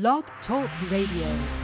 Blog Talk Radio.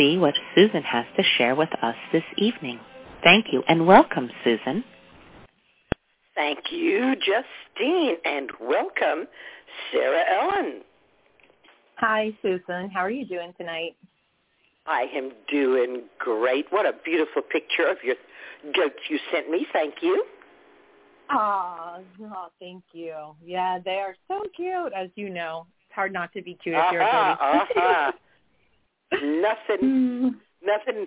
see what Susun has to share with us this evening. Thank you and welcome, Susun. Thank you, Justine, and welcome, Sarah Ellen. Hi, Susun. How are you doing tonight? I am doing great. What a beautiful picture of your goats you sent me. Thank you. Oh, oh, thank you. Yeah, they are so cute, as you know. It's hard not to be cute if you're uh-huh, a goat. uh-huh. Nothing, nothing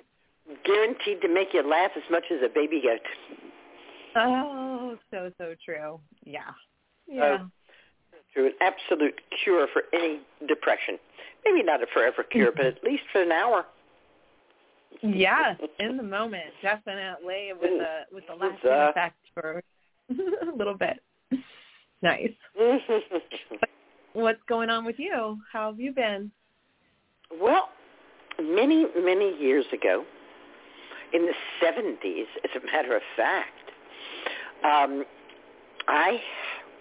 guaranteed to make you laugh as much as a baby goat. Oh, so so true. Yeah, yeah. Oh, through an absolute cure for any depression. Maybe not a forever cure, but at least for an hour. Yes, in the moment, definitely with the with the lasting uh, effect for a little bit. Nice. What's going on with you? How have you been? well, many, many years ago, in the 70s, as a matter of fact, um, I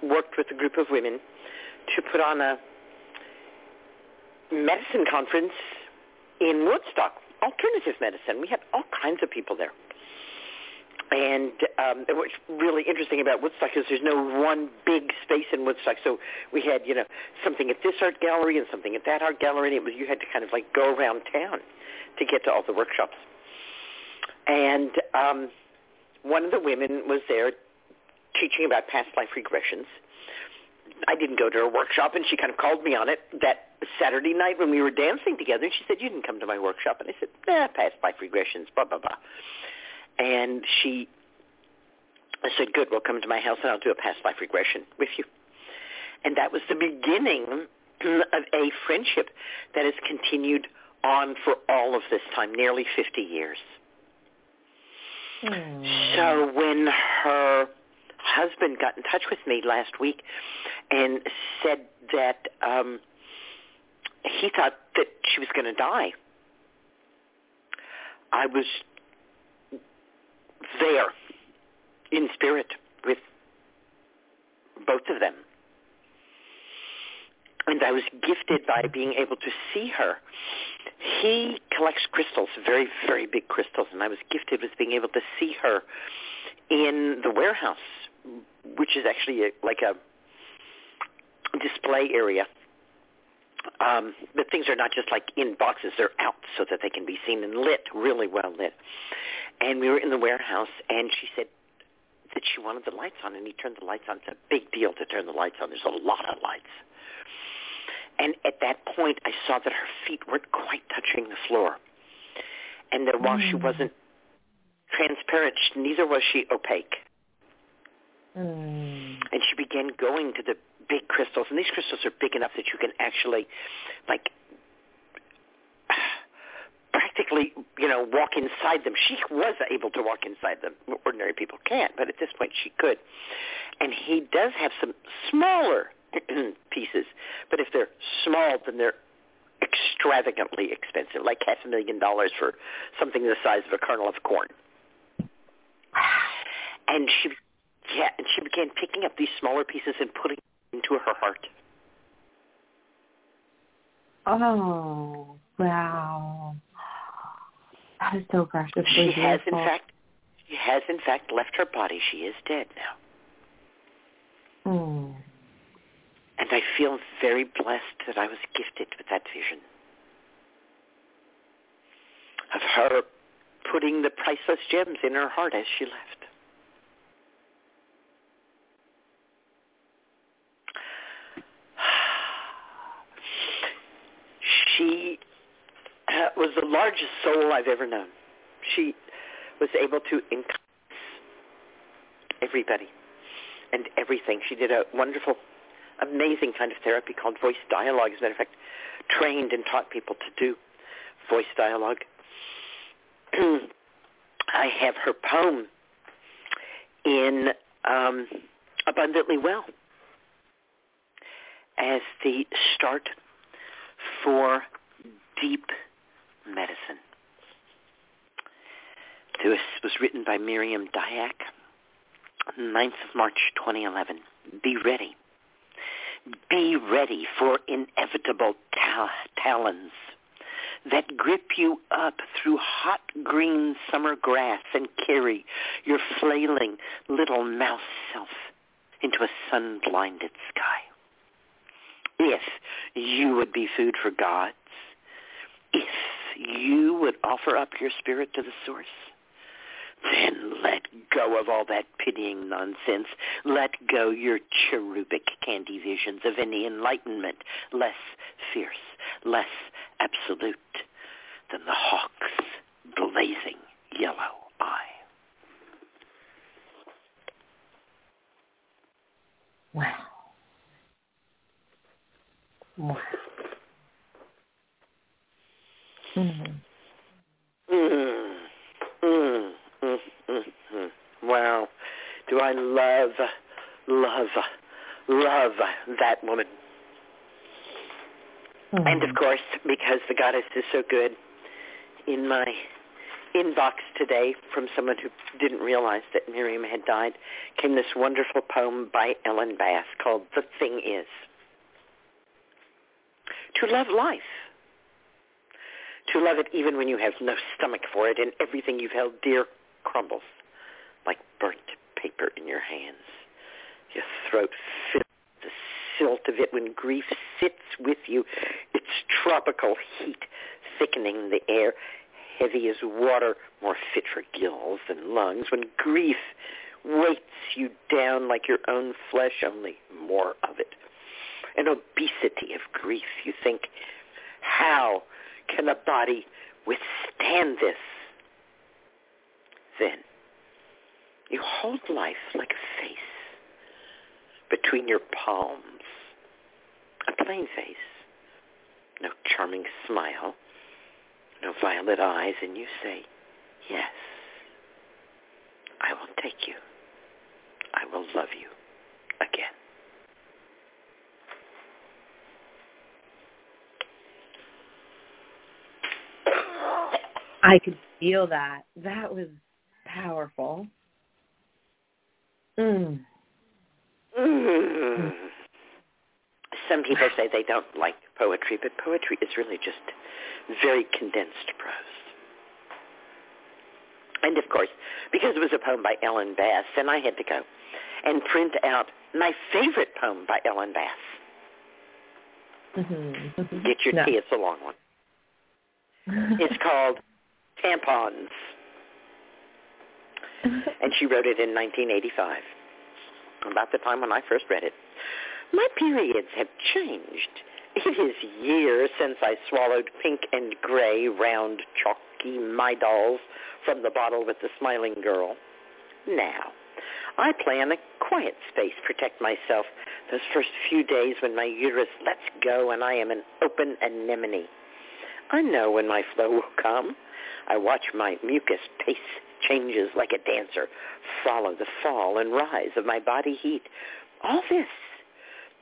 worked with a group of women to put on a medicine conference in Woodstock, alternative medicine. We had all kinds of people there. And um, what's really interesting about Woodstock is there's no one big space in Woodstock. So we had, you know, something at this art gallery and something at that art gallery, and it was you had to kind of like go around town to get to all the workshops. And um, one of the women was there teaching about past life regressions. I didn't go to her workshop, and she kind of called me on it that Saturday night when we were dancing together. And she said, "You didn't come to my workshop," and I said, "Nah, past life regressions, blah blah blah." And she I said, good, well, come to my house and I'll do a past life regression with you. And that was the beginning of a friendship that has continued on for all of this time, nearly 50 years. Mm. So when her husband got in touch with me last week and said that um, he thought that she was going to die, I was there in spirit with both of them. And I was gifted by being able to see her. He collects crystals, very, very big crystals, and I was gifted with being able to see her in the warehouse, which is actually a, like a display area. Um, but things are not just like in boxes; they're out so that they can be seen and lit, really well lit. And we were in the warehouse, and she said that she wanted the lights on, and he turned the lights on. It's a big deal to turn the lights on. There's a lot of lights. And at that point, I saw that her feet weren't quite touching the floor, and that while mm. she wasn't transparent, neither was she opaque. Mm. And she began going to the big crystals, and these crystals are big enough that you can actually, like, practically, you know, walk inside them. She was able to walk inside them. Ordinary people can't, but at this point she could. And he does have some smaller pieces, but if they're small, then they're extravagantly expensive, like half a million dollars for something the size of a kernel of corn. And she, yeah, and she began picking up these smaller pieces and putting into her heart. Oh, wow. That is so precious. She has in fact she has in fact left her body. She is dead now. Mm. And I feel very blessed that I was gifted with that vision of her putting the priceless gems in her heart as she left. She uh, was the largest soul I've ever known. She was able to encompass everybody and everything. She did a wonderful, amazing kind of therapy called voice dialogue. As a matter of fact, trained and taught people to do voice dialogue. I have her poem in um, Abundantly Well as the start for deep medicine. This was written by Miriam Dyak, 9th of March 2011. Be ready. Be ready for inevitable tal- talons that grip you up through hot green summer grass and carry your flailing little mouse self into a sun-blinded sky. If you would be food for gods, if you would offer up your spirit to the source, then let go of all that pitying nonsense. Let go your cherubic candy visions of any enlightenment less fierce, less absolute than the hawk's blazing yellow eye. Wow. Wow. Mm. Mm, mm, mm, mm, Wow. Do I love, love, love that woman. Mm-hmm. And of course, because the goddess is so good, in my inbox today from someone who didn't realize that Miriam had died came this wonderful poem by Ellen Bass called The Thing Is. To love life to love it even when you have no stomach for it and everything you've held dear crumbles. like burnt paper in your hands. Your throat fills the silt of it when grief sits with you, its tropical heat thickening the air, heavy as water, more fit for gills than lungs, when grief weights you down like your own flesh, only more of it. An obesity of grief. You think, how can a body withstand this? Then you hold life like a face between your palms, a plain face, no charming smile, no violet eyes, and you say, yes, I will take you. I will love you again. I could feel that. That was powerful. Mm. Mm. Some people say they don't like poetry, but poetry is really just very condensed prose. And of course, because it was a poem by Ellen Bass, then I had to go and print out my favorite poem by Ellen Bass. Mm-hmm. Get your No. tea, it's a long one. It's called Tampons, and she wrote it in 1985, about the time when I first read it. My periods have changed. It is years since I swallowed pink and gray round chalky Midols from the bottle with the smiling girl. Now, I play in a quiet space, protect myself those first few days when my uterus lets go and I am an open anemone. I know when my flow will come. I watch my mucus pace changes like a dancer, follow the fall and rise of my body heat. All this,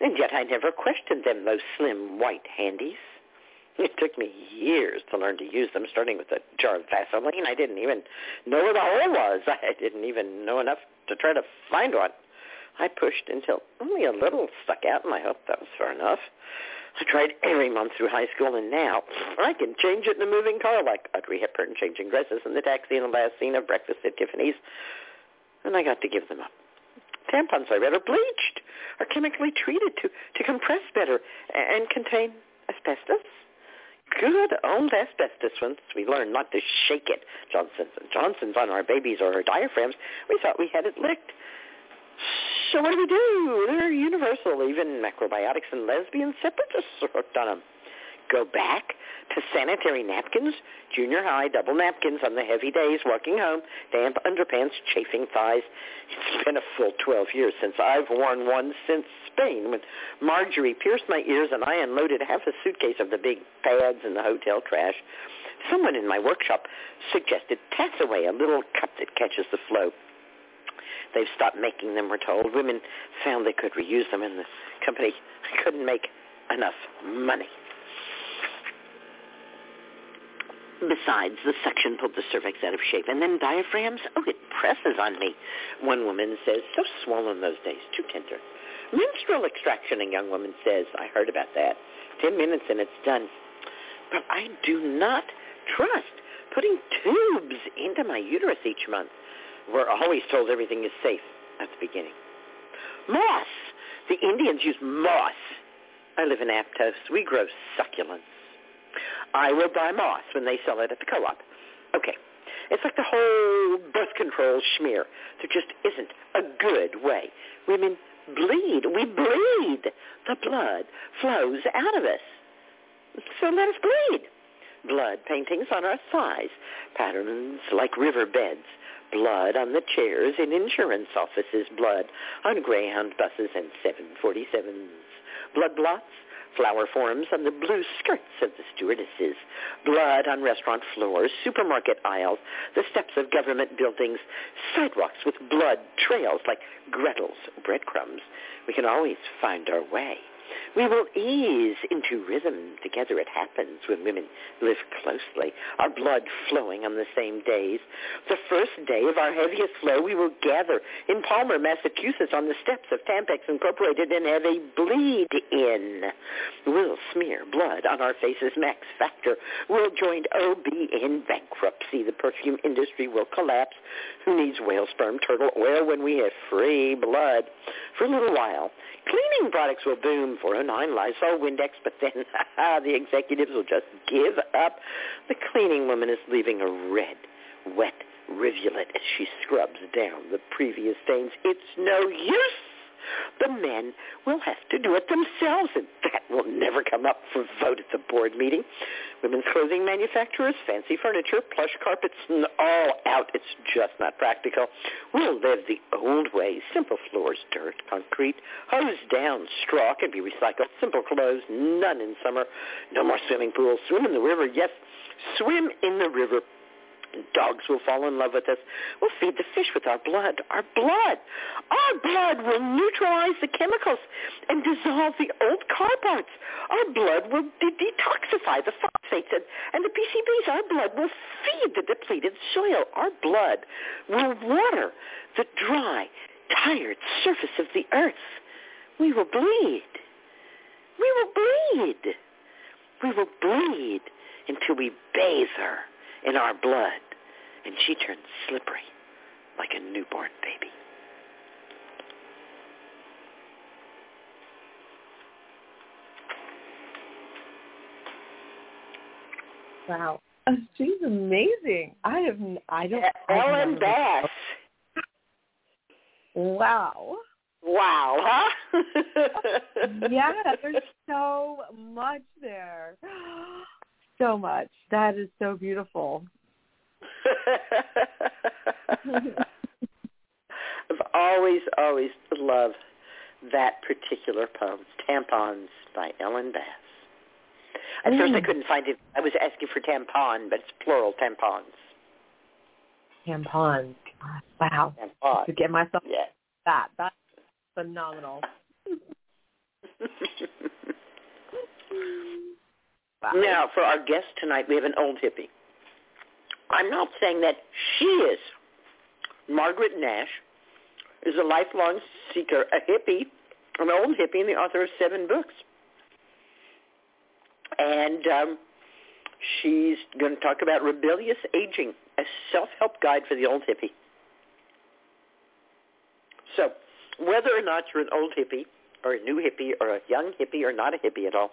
and yet I never questioned them, those slim white handies. It took me years to learn to use them, starting with a jar of Vaseline. I didn't even know where the hole was. I didn't even know enough to try to find one. I pushed until only a little stuck out, and I hoped that was far enough. I tried every month through high school, and now I can change it in a moving car like Audrey Hepburn changing dresses in the taxi in the last scene of Breakfast at Tiffany's. And I got to give them up. Tampons I read are bleached, are chemically treated to, to compress better and contain asbestos. Good old asbestos once we learned not to shake it. Johnson's and Johnson's on our babies or our diaphragms. We thought we had it licked. So what do we do? They're universal. Even macrobiotics and lesbian separatists are hooked on them. Go back to sanitary napkins, junior high double napkins on the heavy days, walking home, damp underpants, chafing thighs. It's been a full 12 years since I've worn one since Spain when Marjorie pierced my ears and I unloaded half a suitcase of the big pads in the hotel trash. Someone in my workshop suggested Tassaway, a little cup that catches the flow. They've stopped making them, we're told. Women found they could reuse them, and the company couldn't make enough money. Besides, the suction pulled the cervix out of shape. And then diaphragms, oh, it presses on me. One woman says, so swollen those days, too tender. Menstrual extraction, a young woman says, I heard about that. Ten minutes and it's done. But I do not trust putting tubes into my uterus each month. We're always told everything is safe at the beginning. Moss. The Indians use moss. I live in Aptos. We grow succulents. I will buy moss when they sell it at the co-op. Okay. It's like the whole birth control schmear. There just isn't a good way. Women bleed. We bleed. The blood flows out of us. So let us bleed. Blood paintings on our thighs, patterns like riverbeds, blood on the chairs in insurance offices, blood on Greyhound buses and 747s, blood blots, flower forms on the blue skirts of the stewardesses, blood on restaurant floors, supermarket aisles, the steps of government buildings, sidewalks with blood trails like Gretel's breadcrumbs. We can always find our way. We will ease into rhythm. Together it happens when women live closely, our blood flowing on the same days. The first day of our heaviest flow, we will gather in Palmer, Massachusetts on the steps of Tampax Incorporated and have a bleed in. We'll smear blood on our faces, Max Factor. We'll join OB in bankruptcy. The perfume industry will collapse. Who needs whale sperm turtle oil when we have free blood? For a little while, cleaning products will boom 409 Lysol Windex, but then the executives will just give up. The cleaning woman is leaving a red, wet rivulet as she scrubs down the previous stains. It's no use. The men will have to do it themselves, and that will come up for vote at the board meeting. Women's clothing manufacturers, fancy furniture, plush carpets, all out. It's just not practical. We'll live the old way. Simple floors, dirt, concrete, hose down, straw can be recycled. Simple clothes, none in summer. No more swimming pools. Swim in the river, yes. Swim in the river Dogs will fall in love with us. We'll feed the fish with our blood. Our blood. Our blood will neutralize the chemicals and dissolve the old car parts. Our blood will de- detoxify the phosphates and, and the PCBs. Our blood will feed the depleted soil. Our blood will water the dry, tired surface of the earth. We will bleed. We will bleed. We will bleed until we bathe her in our blood, and she turns slippery like a newborn baby. Wow, uh, she's amazing. I have I don't Ellen Bass. Wow. Wow, huh? yeah, there's so much there so much. That is so beautiful. I've always, always loved that particular poem, Tampons by Ellen Bass. At mm. first I couldn't find it. I was asking for tampon, but it's plural, tampons. Tampons. Wow. Tampons. To get myself yeah. that. That's phenomenal. Now, for our guest tonight, we have an old hippie. I'm not saying that she is. Margaret Nash is a lifelong seeker, a hippie, an old hippie, and the author of seven books. And um, she's going to talk about rebellious aging, a self-help guide for the old hippie. So, whether or not you're an old hippie, or a new hippie, or a young hippie, or not a hippie at all,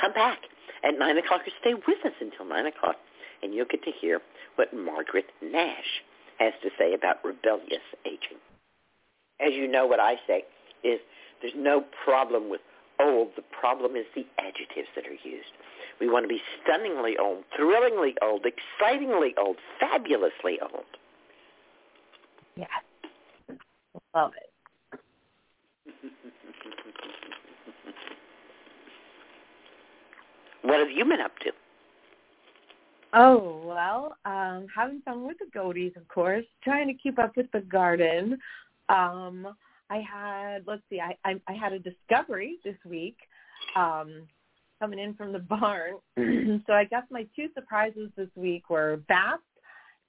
come back at 9 o'clock or stay with us until 9 o'clock, and you'll get to hear what Margaret Nash has to say about rebellious aging. As you know, what I say is there's no problem with old. The problem is the adjectives that are used. We want to be stunningly old, thrillingly old, excitingly old, fabulously old. Yes. Love it. What have you been up to? Oh, well, um, having fun with the goatees, of course, trying to keep up with the garden. Um, I had, let's see, I, I, I had a discovery this week um, coming in from the barn. so I guess my two surprises this week were bats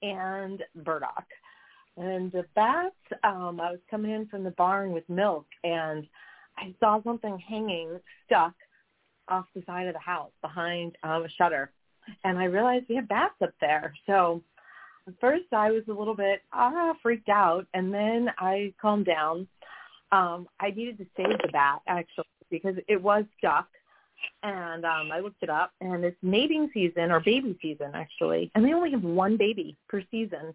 and burdock. And the bats, um, I was coming in from the barn with milk, and I saw something hanging stuck off the side of the house behind um, a shutter, and I realized we have bats up there. So at first I was a little bit ah freaked out, and then I calmed down. Um, I needed to save the bat actually because it was stuck, and um, I looked it up, and it's mating season or baby season actually, and they only have one baby per season,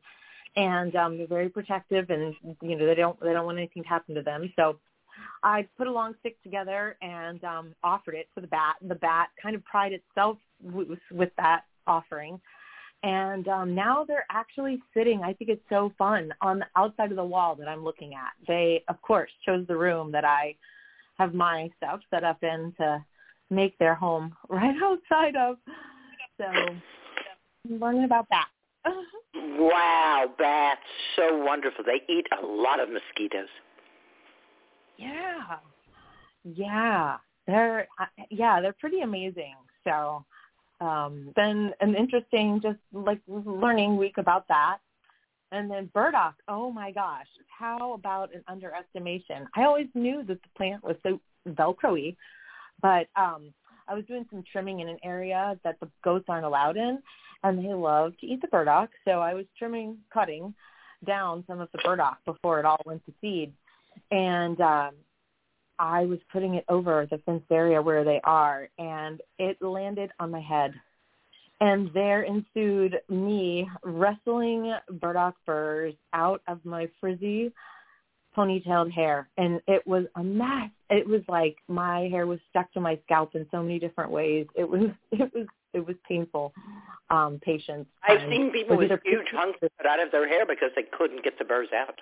and um, they're very protective, and you know they don't they don't want anything to happen to them. So I put a long stick together and um, offered it to the bat. And the bat kind of pride itself with, with that offering. And um, now they're actually sitting, I think it's so fun, on the outside of the wall that I'm looking at. They, of course, chose the room that I have my stuff set up in to make their home right outside of. So I'm learning about that. wow, bats, so wonderful. They eat a lot of mosquitoes. Yeah. Yeah, they're yeah, they're pretty amazing. So, um, been an interesting, just like learning week about that. And then burdock. Oh my gosh, how about an underestimation? I always knew that the plant was so velcro-y, but um, I was doing some trimming in an area that the goats aren't allowed in, and they love to eat the burdock. So I was trimming, cutting down some of the burdock before it all went to seed, and um, I was putting it over the fenced area where they are, and it landed on my head. And there ensued me wrestling burdock burrs out of my frizzy ponytailed hair and it was a mess. It was like my hair was stuck to my scalp in so many different ways. It was it was it was painful. Um, patience. I've seen people with huge hunks out of their hair because they couldn't get the burrs out.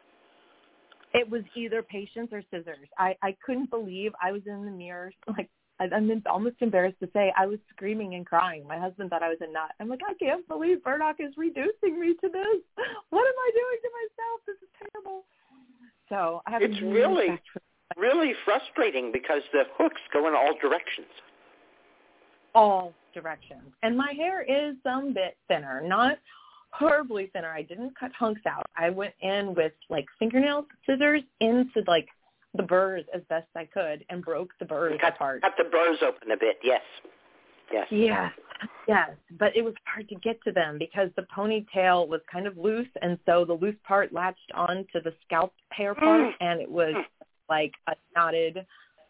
It was either patience or scissors. I I couldn't believe I was in the mirror like I'm almost embarrassed to say I was screaming and crying. My husband thought I was a nut. I'm like, I can't believe burdock is reducing me to this. What am I doing to myself? This is terrible. So I have it's really really frustrating because the hooks go in all directions. All directions, and my hair is some bit thinner, not horribly thinner. I didn't cut hunks out. I went in with like fingernail scissors into like the burrs as best I could and broke the burrs cut, apart. Cut the burrs open a bit. Yes. Yes. Yes. Yes. But it was hard to get to them because the ponytail was kind of loose and so the loose part latched onto the scalp hair part mm. and it was mm. like a knotted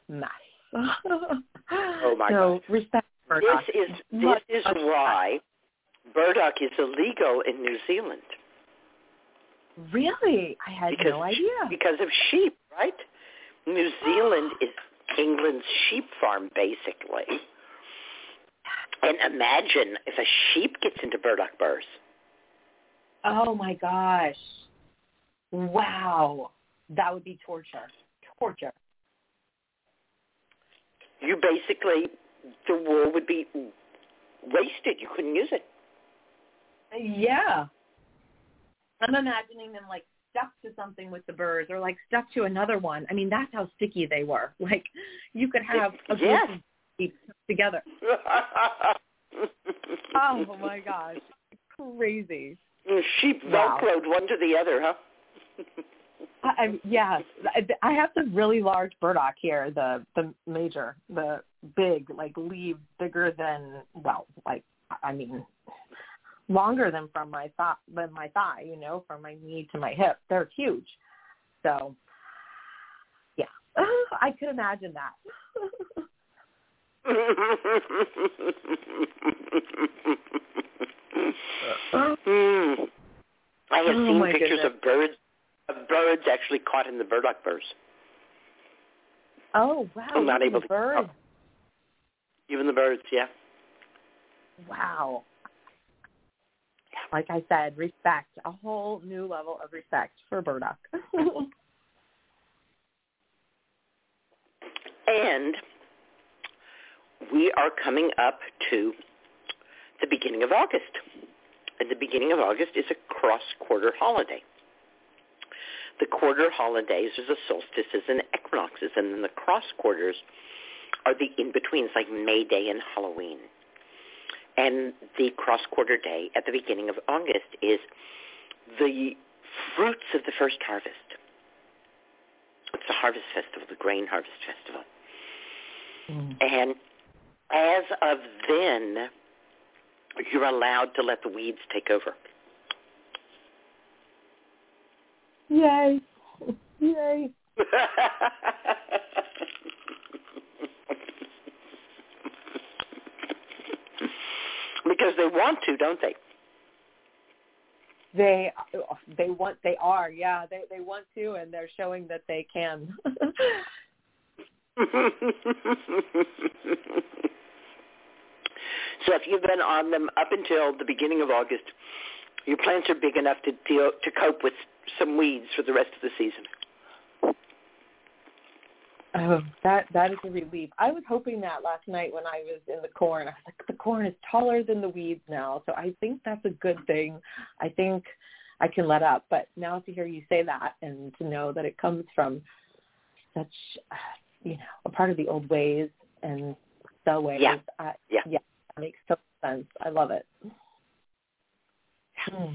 mess. oh my so God. respect burdock. This is this is why burdock is illegal in New Zealand. Really? I had because, no idea. Because of sheep, right? New Zealand is England's sheep farm, basically. And imagine if a sheep gets into burdock burrs. Oh my gosh. Wow. That would be torture. Torture. You basically, the wool would be wasted. You couldn't use it. Yeah. I'm imagining them like stuck to something with the burrs or like stuck to another one. I mean, that's how sticky they were. Like you could have a yes. group together. oh my gosh. Crazy. Sheep wow. velcroed one to the other, huh? I, yes, I have some really large burdock here. The the major, the big, like leaves bigger than well, like I mean, longer than from my thigh than my thigh, you know, from my knee to my hip. They're huge. So yeah. I could imagine that. mm. I have oh seen pictures goodness. of birds of birds actually caught in the burdock burrs. Oh wow! I'm not able to. Birds. Even the birds, yeah. Wow like I said, respect, a whole new level of respect for burdock. and we are coming up to the beginning of August. And the beginning of August is a cross-quarter holiday. The quarter holidays are the solstices and equinoxes, and then the cross quarters are the in-betweens like May Day and Halloween. And the cross-quarter day at the beginning of August is the fruits of the first harvest. It's the harvest festival, the grain harvest festival. Mm. And as of then, you're allowed to let the weeds take over. Yay. Yay. because they want to, don't they? They they want they are yeah they they want to and they're showing that they can. so if you've been on them up until the beginning of August, your plants are big enough to deal to cope with some weeds for the rest of the season. Oh, that that is a relief. I was hoping that last night when I was in the corn. I was like, the corn is taller than the weeds now, so I think that's a good thing. I think I can let up. But now to hear you say that and to know that it comes from such you know, a part of the old ways and the ways. Yeah. I, Yeah. Yeah. That makes total sense. I love it. Hmm.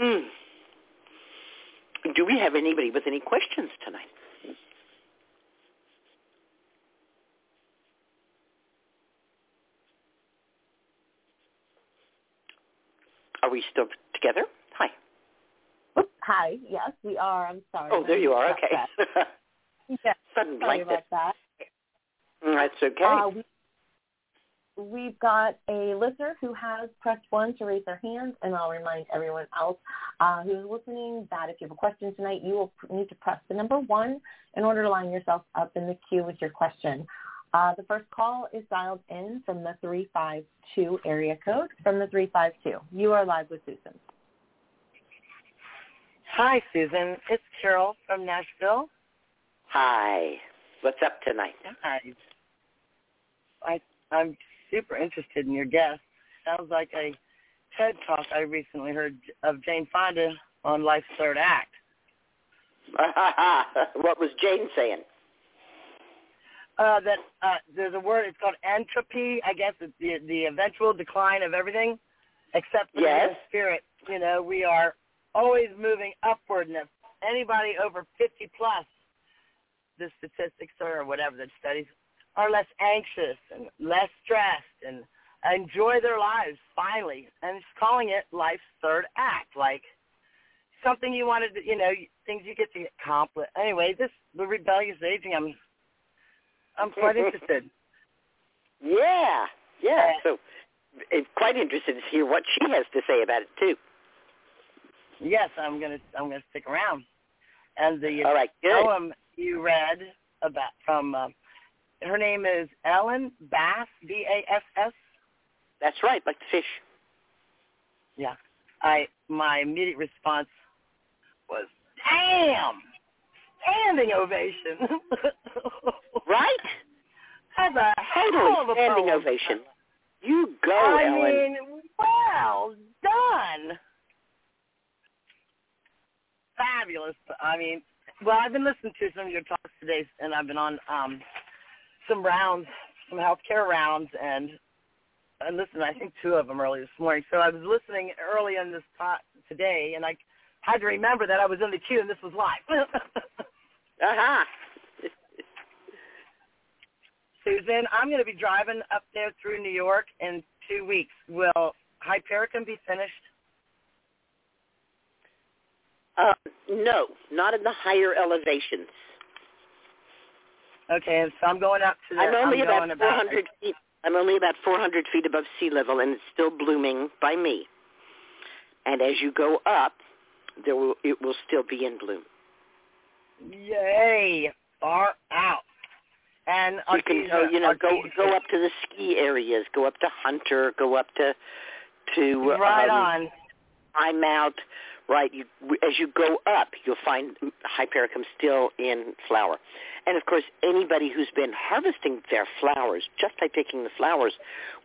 Mm. Do we have anybody with any questions tonight? Are we still together? Hi. Oops, hi. Yes, we are. I'm sorry. Oh, there you are. Okay. Yeah. Sudden Sorry blankness. about that. That's okay. Uh, we, we've got a listener who has pressed one to raise their hand, and I'll remind everyone else uh, who is listening that if you have a question tonight, you will need to press the number one in order to line yourself up in the queue with your question. Uh, the first call is dialed in from the 352 area code from the 352. You are live with Susun. Hi, Susun. It's Carol from Nashville. Hi. What's up tonight? Hi. I I'm super interested in your guest. Sounds like a TED talk I recently heard of Jane Fonda on Life's Third Act. what was Jane saying? Uh, that uh, there's a word. It's called entropy. I guess it's the the eventual decline of everything, except for the Yes. human spirit. You know, we are always moving upward, and if anybody over 50 plus, the statistics are or whatever the studies are less anxious and less stressed and enjoy their lives finally. And it's calling it life's third act, like something you wanted to, you know, things you get to accomplish. Anyway, this the rebellious aging. I'm I'm quite interested. Yeah, yeah. So, it's quite interested to hear what she has to say about it too. Yes, I'm gonna I'm gonna stick around. And the All right, good. poem you read about from uh, her name is Ellen Bass B A S S. That's right, like the fish. Yeah. I my immediate response was damn standing ovation. Right? That's a Totally hell of a standing poem. ovation. You go, I Ellen. mean, well done. Fabulous. I mean, well, I've been listening to some of your talks today, and I've been on um some rounds, some healthcare rounds, and and listen, I think two of them early this morning. So I was listening early in this talk today, and I had to remember that I was in the queue and this was live. uh-huh. Susun, I'm going to be driving up there through New York in two weeks. Will Hypericum be finished? Uh, no, not in the higher elevations. Okay, and so I'm going up to the. I'm only going about 400 feet. I'm only about 400 feet above sea level, and it's still blooming by me. And as you go up, there will it will still be in bloom. Yay! Far out. And you can go, you know, go go up to the ski areas, go up to Hunter, go up to to Right um, on. I'm out. Right, you, as you go up, you'll find Hypericum still in flower. And of course, anybody who's been harvesting their flowers, just by picking the flowers,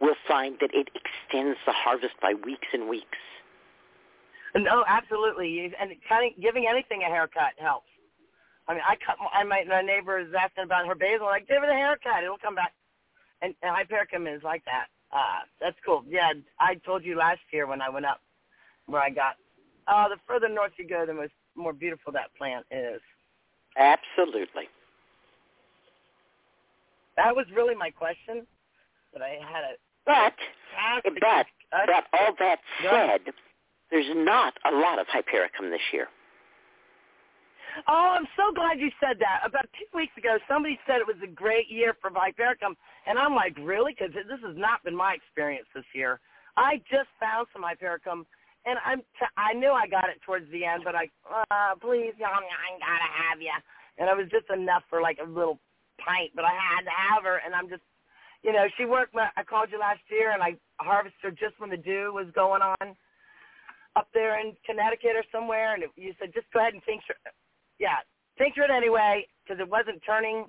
will find that it extends the harvest by weeks and weeks. No, absolutely. And cutting, giving anything a haircut helps. I mean, I cut. I might. My neighbor is asking about her basil. Like, give it a haircut; it'll come back. And, and hypericum is like that. Uh, that's cool. Yeah, I told you last year when I went up where I got. Uh, the further north you go, the most more beautiful that plant is. Absolutely. That was really my question, but I had a. But but but all that said, there's not a lot of Hypericum this year. Oh, I'm so glad you said that. About two weeks ago, somebody said it was a great year for Hypericum, and I'm like, really? Because this has not been my experience this year. I just found some Hypericum, and I'm t- I knew I got it towards the end, but I, uh, please, y'all, I gotta have ya. And it was just enough for like a little pint, but I had to have her, and I'm just, you know, she worked. My, I called you last year, and I harvested her just when the dew was going on up there in Connecticut or somewhere, and it, you said just go ahead and tincture. Yeah, tincture it anyway because it wasn't turning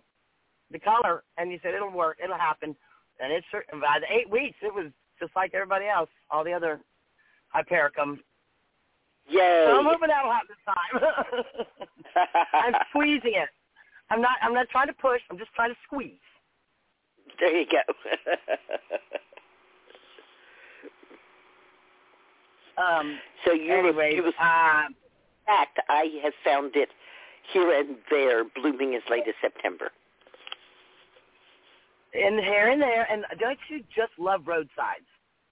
the color, and you said it'll work, it'll happen, and it's by the eight weeks it was just like everybody else, all the other hypericum. Yay! So I'm hoping that'll happen this time. I'm squeezing it. I'm not. I'm not trying to push. I'm just trying to squeeze. There you go. um. so you, anyways, you was, uh, in fact, I have found it here and there blooming as late as September. and here and there. And don't you just love roadsides?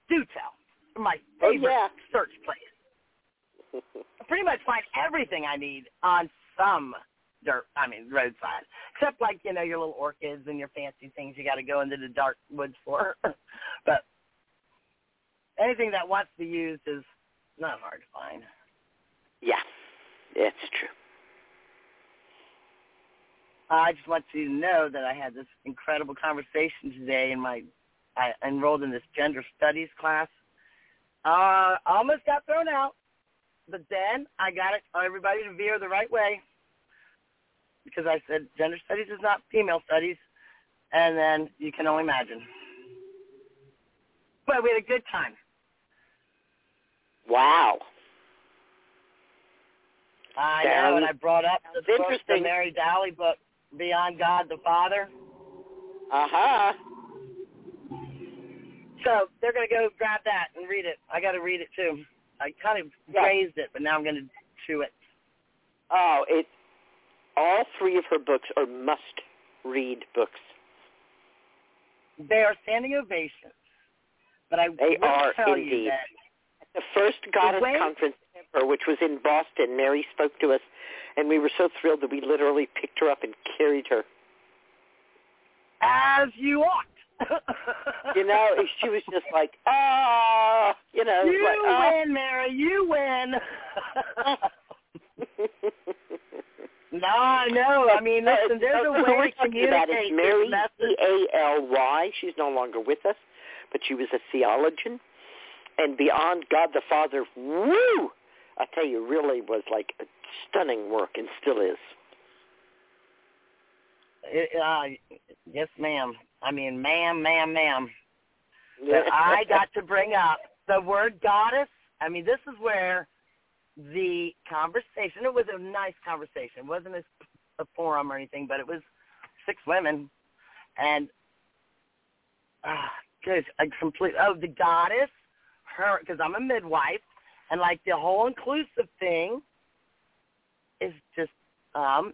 Do tell. My Oh, favorite yeah. search place. I pretty much find everything I need on some dirt. I mean roadside, except like you know your little orchids and your fancy things you got to go into the dark woods for. but anything that wants to be used is not hard to find. Yeah, it's true. I just want you to know that I had this incredible conversation today in my I enrolled in this gender studies class. Uh almost got thrown out, but then I got it everybody to veer the right way because I said gender studies is not female studies and then you can only imagine. But we had a good time. Wow. I know, and I brought up the book, the interesting. Mary Daly book, Beyond God the Father. Uh-huh. So they're going to go grab that and read it. I got to read it too. I kind of Yeah. phrased it, but now I'm going to chew it. Oh, it. All three of her books are must-read books. They are standing ovations, but I They will are tell indeed. you that The first Goddess way- Conference ever, which was in Boston, Mary spoke to us, and we were so thrilled that we literally picked her up and carried her. as you ought. You know, she was just like, ah, you know, you like, ah. win, Mary. You win. no, I know. I mean, listen, there's a way to talking about is Mary. E A L Y. She's no longer with us, but she was a theologian, and beyond God the Father, woo! I tell you, really was like a stunning work, and still is. Uh, yes, ma'am. I mean, ma'am, ma'am, ma'am. But I got to bring up the word goddess. I mean, this is where the conversation, it was a nice conversation. It wasn't a, a forum or anything, but it was six women. And, ah, good, I complete, oh, the goddess, her, because I'm a midwife, and like the whole inclusive thing is just, um,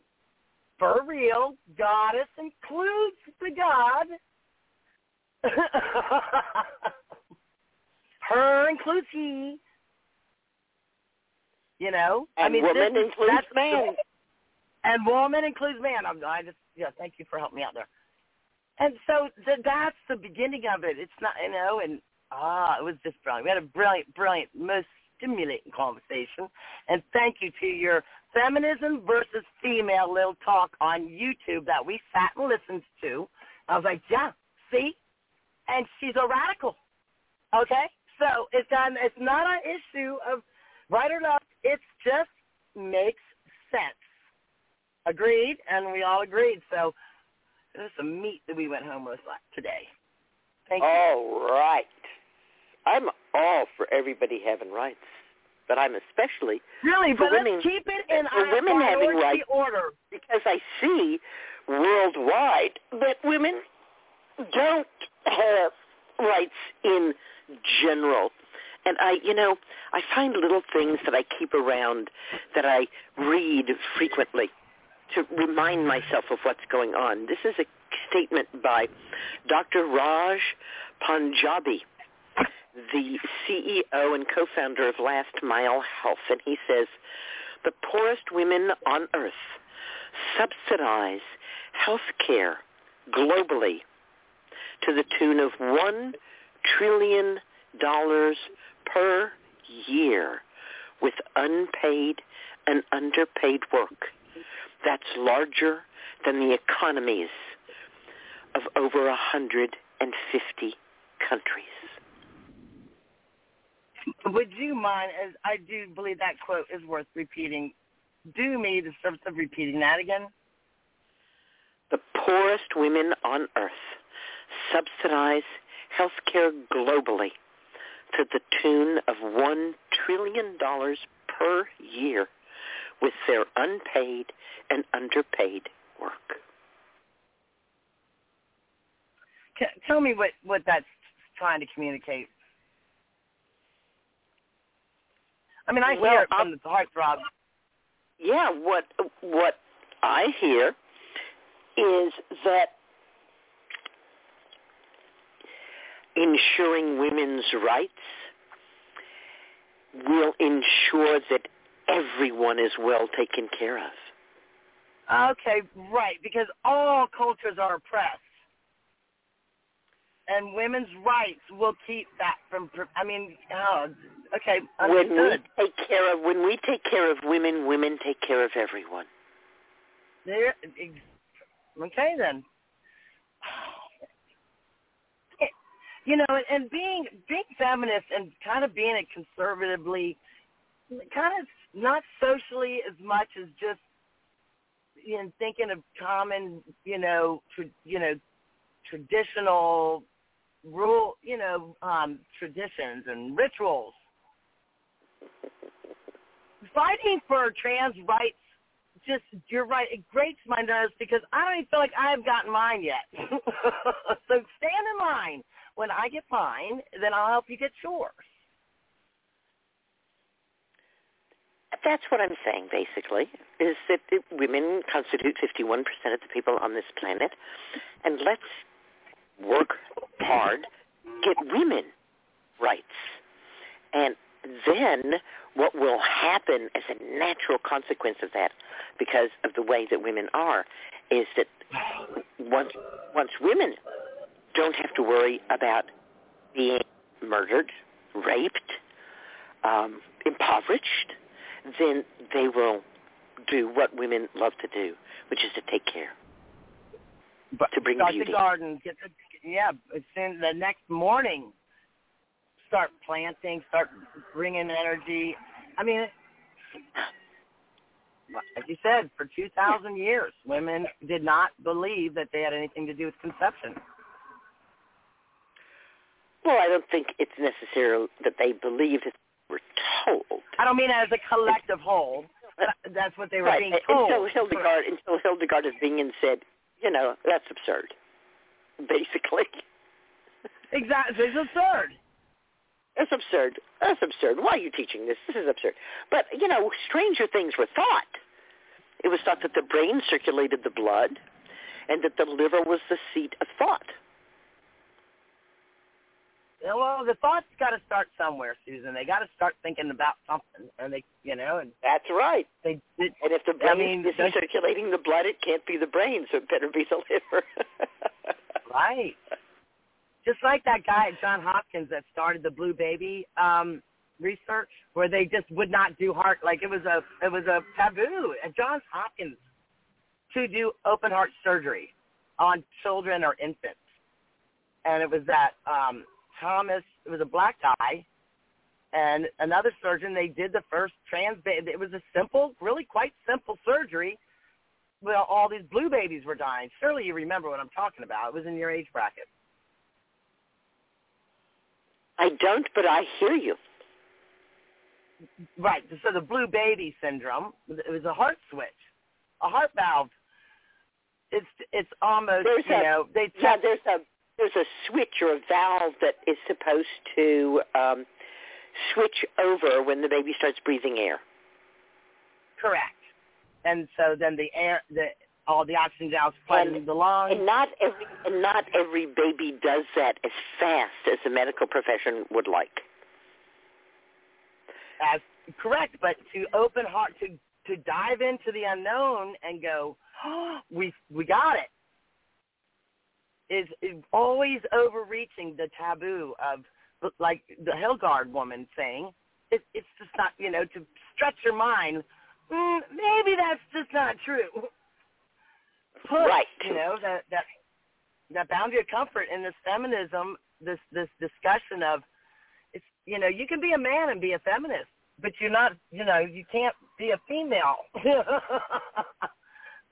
for real, goddess includes the god. Her includes he. You know, I mean, woman this is, includes that's man. and woman includes man. I'm, I just, yeah, thank you for helping me out there. And so th- that's the beginning of it. It's not, you know, and ah, it was just brilliant. We had a brilliant, brilliant, most stimulating conversation. And thank you to your feminism versus female little talk on YouTube that we sat and listened to. I was like, yeah, see, and she's a radical. Okay, so it's not it's not an issue of right or left. It just makes sense. Agreed, and we all agreed. So there's some meat that we went home with today. Thank you. All right. I'm all for everybody having rights, but I'm especially Really, for but women- let's keep it in for our women having rights. order. because I see worldwide that women don't have rights in general. And I, you know, I find little things that I keep around that I read frequently to remind myself of what's going on. This is a statement by Dr. Raj Panjabi, the CEO and co-founder of Last Mile Health, and he says, the poorest women on earth subsidize health care globally to the tune of $1 trillion per year with unpaid and underpaid work. That's larger than the economies of over 150 countries. Would you mind, as I do believe that quote is worth repeating, do me the service of repeating that again? The poorest women on earth subsidize health care globally to the tune of $1 trillion per year with their unpaid and underpaid work. tell me what what that's trying to communicate. I mean, I well, hear it from the heartthrob. Yeah, what what I hear is that ensuring women's rights will ensure that everyone is well taken care of. Okay, right, because all cultures are oppressed. And women's rights will keep that from, I mean, oh, okay, understood. When we take care of, when we take care of women, women take care of everyone. There, okay then. You know, and being being feminist and kind of being a conservatively, kind of not socially as much as just know thinking of common, you know, tr- you know, traditional rule, you know, um, traditions and rituals. Fighting for trans rights just you're right. It grates my nerves because I don't even feel like I've gotten mine yet. so stand in line. When I get mine, then I'll help you get yours. That's what I'm saying, basically, is that women constitute 51% of the people on this planet, and let's work hard, get women rights. And then what will happen as a natural consequence of that, because of the way that women are, is that once once women don't have to worry about being murdered, raped, um, impoverished, then they will do what women love to do, which is to take care, but to bring start beauty. the garden. Get the yeah. It's in the next morning. Start planting. Start bringing energy. I mean, like you said, for two thousand years, women did not believe that they had anything to do with conception. Well, I don't think it's necessary that they believed it were told. I don't mean as a collective whole. That's what they were right. being told. Until Hildegard, until Hildegard of Bingen said, you know, that's absurd, basically. Exactly. It's absurd. That's absurd. That's absurd. Why are you teaching this? This is absurd. But, you know, stranger things were thought. It was thought that the brain circulated the blood and that the liver was the seat of thought. Well, the thoughts got to start somewhere, Susun. They got to start thinking about something, and they, you know, and that's right. They, it, and if the brain I mean, isn't circulating the blood, it can't be the brain, so it better be the liver. right. Just like that guy at John Hopkins that started the Blue Baby um, research, where they just would not do heart, like it was a, it was a taboo at Johns Hopkins to do open heart surgery on children or infants, and it was that. um Thomas, it was a black guy, and another surgeon. They did the first trans. It was a simple, really quite simple surgery. Well, all these blue babies were dying. Surely you remember what I'm talking about. It was in your age bracket. I don't, but I hear you. Right. So the blue baby syndrome. It was a heart switch, a heart valve. It's it's almost there's you a, know they yeah there's a there's a switch or a valve that is supposed to um, switch over when the baby starts breathing air. Correct. And so then the air, the all the oxygen out flooding the lungs. And not every and not every baby does that as fast as the medical profession would like. As correct, but to open heart to to dive into the unknown and go, oh, we we got it is, is always overreaching the taboo of like the Hildegard woman saying, it, it's just not, you know, to stretch your mind. Mm, maybe that's just not true. Push, right. You know that that that boundary of comfort in this feminism, this this discussion of, it's you know you can be a man and be a feminist, but you're not, you know, you can't be a female.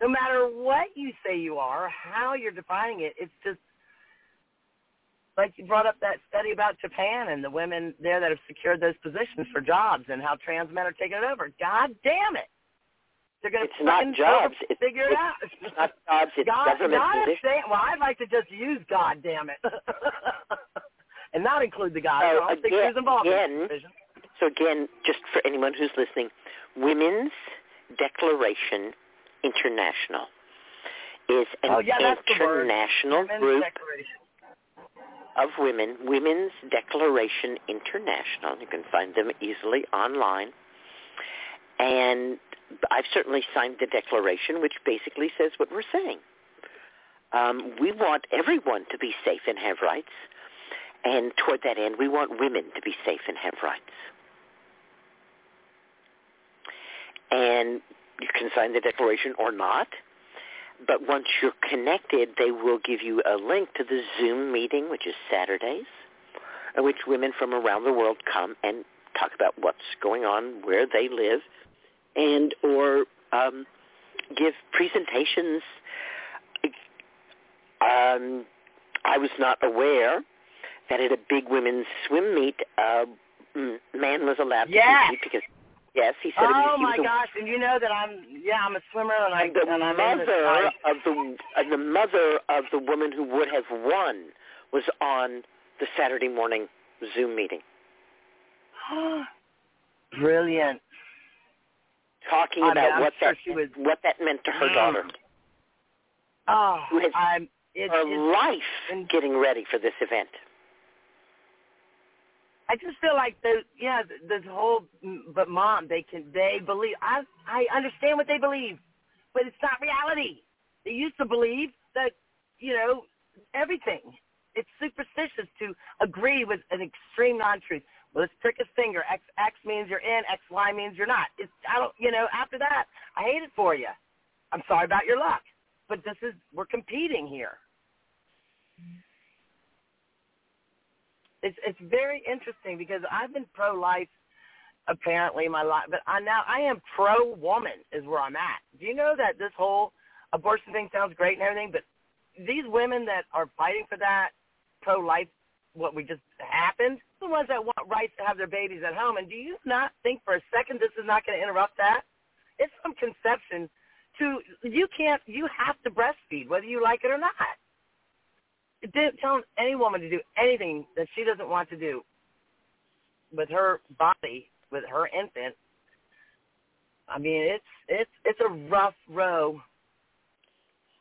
no matter what you say you are, how you're defining it, it's just like you brought up that study about Japan and the women there that have secured those positions for jobs and how trans men are taking it over. God damn it. They're going to it's not jobs. It's, figure it out. It's not jobs. It's God, government God positions. saying, well, I'd like to just use God, damn it, and not include the God. So I don't again, involved again, in so again, just for anyone who's listening, Women's Declaration International is an oh, yeah, international group of women, Women's Declaration International. You can find them easily online. And I've certainly signed the declaration, which basically says what we're saying. Um, we want everyone to be safe and have rights. And toward that end, we want women to be safe and have rights. And you can sign the declaration or not. But once you're connected, they will give you a link to the Zoom meeting, which is Saturdays, in which women from around the world come and talk about what's going on, where they live, and or um, give presentations. Um, I was not aware that at a big women's swim meet, a uh, man was allowed to yes. compete because Yes, he said. Oh he my was gosh! And you know that I'm yeah I'm a swimmer and, I and the and I'm mother of the and the mother of the woman who would have won was on the Saturday morning Zoom meeting. Brilliant. Talking I about what sure that was, what that meant to her mm. daughter. Oh, who has I'm it, her it's, life and- getting ready for this event. I just feel like the yeah this whole but mom they can they believe I I understand what they believe, but it's not reality. They used to believe that you know everything. It's superstitious to agree with an extreme non-truth. Well, let's prick his finger. X X means you're in. X Y means you're not. It's I don't you know after that I hate it for you. I'm sorry about your luck, but this is we're competing here. It's it's very interesting because I've been pro life apparently my life, but I now I am pro woman is where I'm at. Do you know that this whole abortion thing sounds great and everything, but these women that are fighting for that pro life, what we just happened, the ones that want rights to have their babies at home, and do you not think for a second this is not going to interrupt that? It's from conception to you can't you have to breastfeed whether you like it or not tell any woman to do anything that she doesn't want to do with her body, with her infant. I mean, it's it's it's a rough row.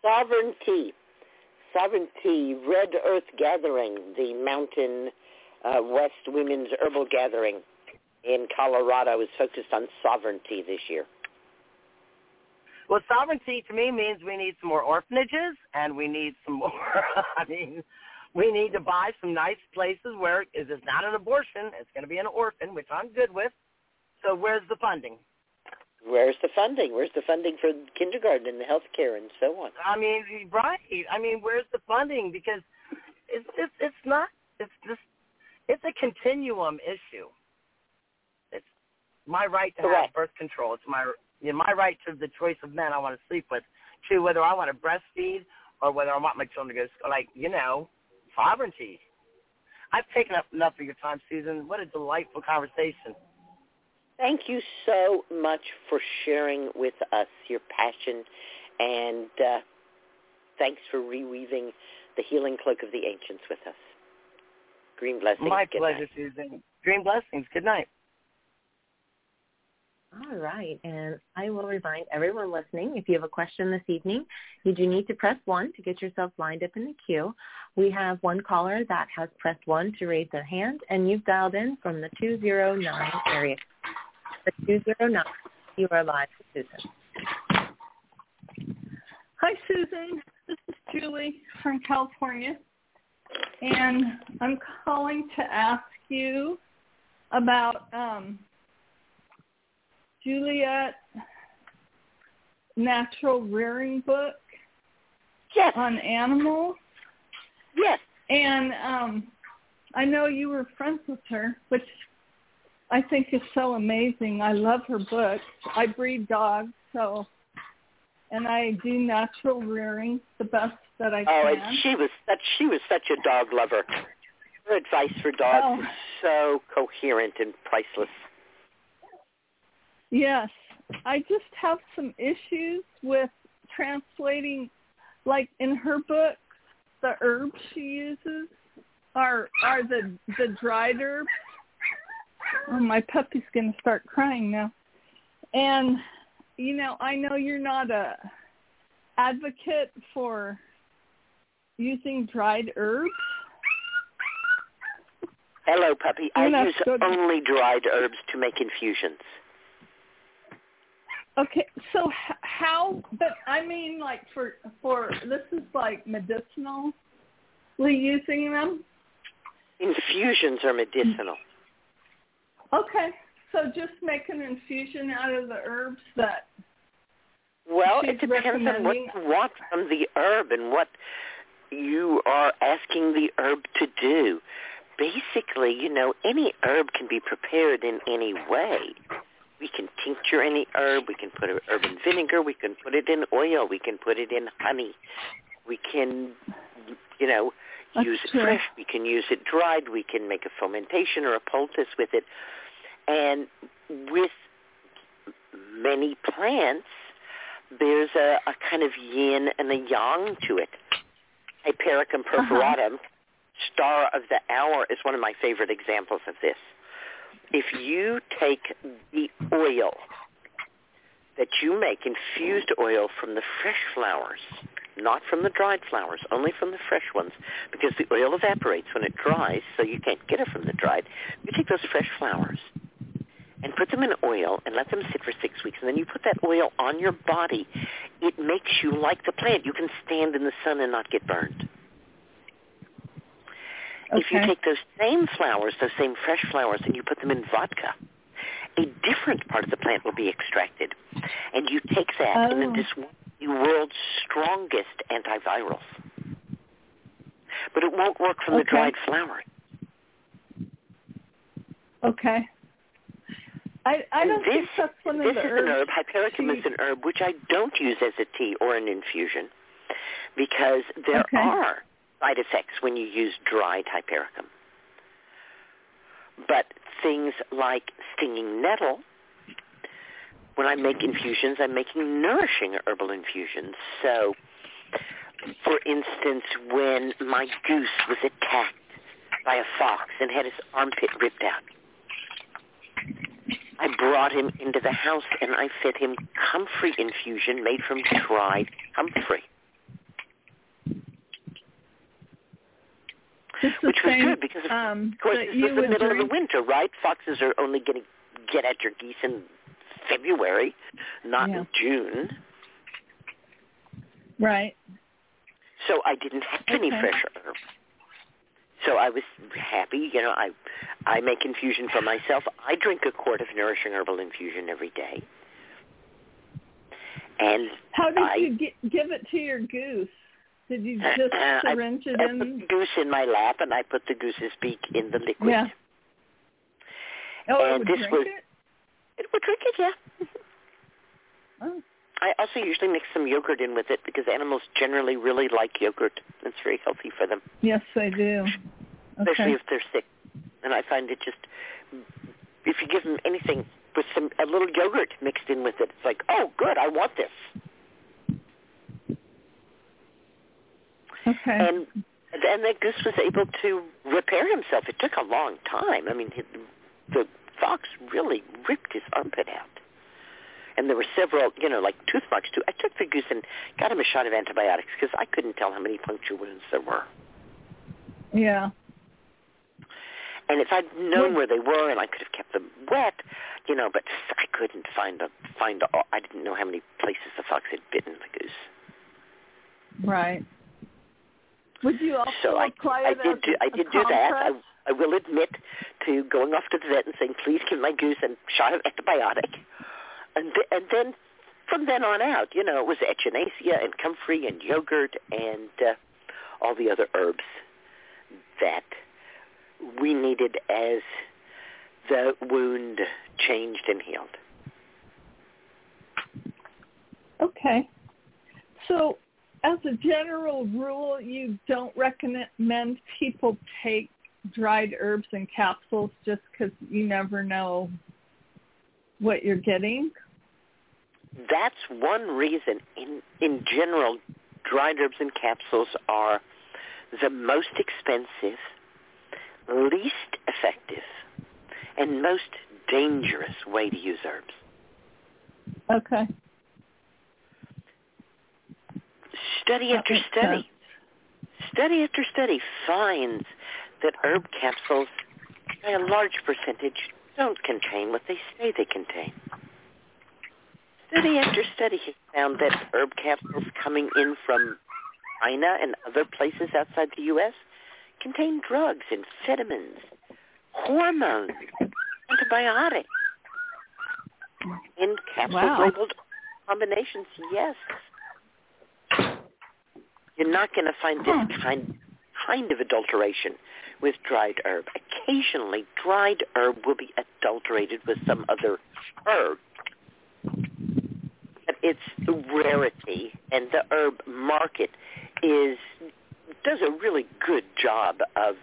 Sovereignty, sovereignty. Red Earth Gathering, the Mountain uh, West Women's Herbal Gathering in Colorado, is focused on sovereignty this year. Well, sovereignty to me means we need some more orphanages and we need some more, I mean, we need to buy some nice places where it is not an abortion, it's going to be an orphan, which I'm good with. So where's the funding? Where's the funding? Where's the funding for kindergarten and the health care and so on? I mean, right. I mean, where's the funding? Because it's it's it's not it's just it's a continuum issue. It's my right to Correct. have birth control. It's my you know, my right to the choice of men I want to sleep with, to whether I want to breastfeed or whether I want my children to go to school. Like, you know, sovereignty. I've taken up enough of your time, Susun. What a delightful conversation. Thank you so much for sharing with us your passion, and uh, thanks for reweaving the healing cloak of the ancients with us. Green blessings. My pleasure. Susun. Green blessings. Good night. All right, and I will remind everyone listening, if you have a question this evening, you do need to press 1 to get yourself lined up in the queue. We have one caller that has pressed 1 to raise their hand, and you've dialed in from the 209 area. The 209, you are live Susun. Hi, Susun. This is Julie from California, and I'm calling to ask you about um, Juliette natural rearing book Yes. on animals. Yes. And um, I know you were friends with her, which I think is so amazing. I love her books. I breed dogs, so and I do natural rearing the best that I Oh, can. and she was such she was such a dog lover. Her advice for dogs Oh. is so coherent and priceless. Yes, I just have some issues with translating, like in her book, the herbs she uses are are the the dried herbs. Oh, my puppy's gonna start crying now. And you know, I know you're not a advocate for using dried herbs. Hello, puppy. Oh, I use only dried herbs to make infusions. Okay, so how? But I mean, like for for this is like medicinally using them. Infusions are medicinal. Okay, so just make an infusion out of the herbs that. Well, it depends on what you want from the herb and what you are asking the herb to do. Basically, you know, any herb can be prepared in any way. We can tincture any herb. We can put herb in vinegar. We can put it in oil. We can put it in honey. We can, you know, That's use it true. fresh. We can use it dried. We can make a fomentation or a poultice with it. And with many plants, there's a, a kind of yin and a yang to it. Hypericum uh-huh. perforatum, star of the hour, is one of my favorite examples of this. If you take the oil that you make, infused oil from the fresh flowers, not from the dried flowers, only from the fresh ones, because the oil evaporates when it dries, so you can't get it from the dried. You take those fresh flowers and put them in oil and let them sit for six weeks, and then you put that oil on your body. It makes you like the plant. You can stand in the sun and not get burned. If you take those same flowers, those same fresh flowers, and you put them in vodka, a different part of the plant will be extracted. And you take that, and then Oh. this the world's strongest antivirals. But it won't work from the dried flower. Okay. I I don't this, think that's one of this the is herbs. an herb. Hypericum is an herb which I don't use as a tea or an infusion because there Okay. are side effects when you use dried hypericum. But things like stinging nettle, when I make infusions, I'm making nourishing herbal infusions. So, for instance, when my goose was attacked by a fox and had his armpit ripped out, I brought him into the house and I fed him comfrey infusion made from dried comfrey, Which was good because of, um, of course this was the middle of the winter, right? Foxes are only going to get at your geese in February, not Yeah. in June. Right. So I didn't have any Okay. fresh herb. So I was happy, you know, I I make infusion for myself. I drink a quart of nourishing herbal infusion every day. And How did I- you get, give it to your goose? Did you just uh, I, syringe it I put in? the goose in my lap and I put the goose's beak in the liquid. Yeah. Oh, it and would this drink was- it? It would drink it, yeah. Oh, I also usually mix some yogurt in with it because animals generally really like yogurt. It's very healthy for them, yes, I do. especially if they're sick. And I find it just, if you give them anything with some a little yogurt mixed in with it, it's like, oh, good, I want this. Okay. And and that goose was able to repair himself. It took a long time. I mean, he, the fox really ripped his armpit out. And there were several, you know, like tooth marks too. I took the goose and got him a shot of antibiotics because I couldn't tell how many puncture wounds there were. yeah. And if I'd known where they were and I could have kept them wet, you know, but I couldn't find a find a, I didn't know how many places the fox had bitten the goose. Right. Would you also So I, I did do, I did do that. I. I will admit to going off to the vet and saying, please give my goose a shot of antibiotic. And, th- and then from then on out, you know, it was echinacea and comfrey and yogurt and uh, all the other herbs that we needed as the wound changed and healed. Okay. So, as a general rule, you don't recommend people take dried herbs and capsules just because you never know what you're getting? that's one reason in in general dried herbs and capsules are the most expensive, least effective, and most dangerous way to use herbs. Okay. Study after study, study after study finds that herb capsules, by a large percentage, don't contain what they say they contain. Study after study has found that herb capsules coming in from China and other places outside the U.S. contain drugs, amphetamines, hormones, antibiotics. In capsule Wow. labeled combinations, yes. You're not going to find this hmm. kind kind of adulteration with dried herb. Occasionally, dried herb will be adulterated with some other herb. But it's a rarity, and the herb market is does a really good job of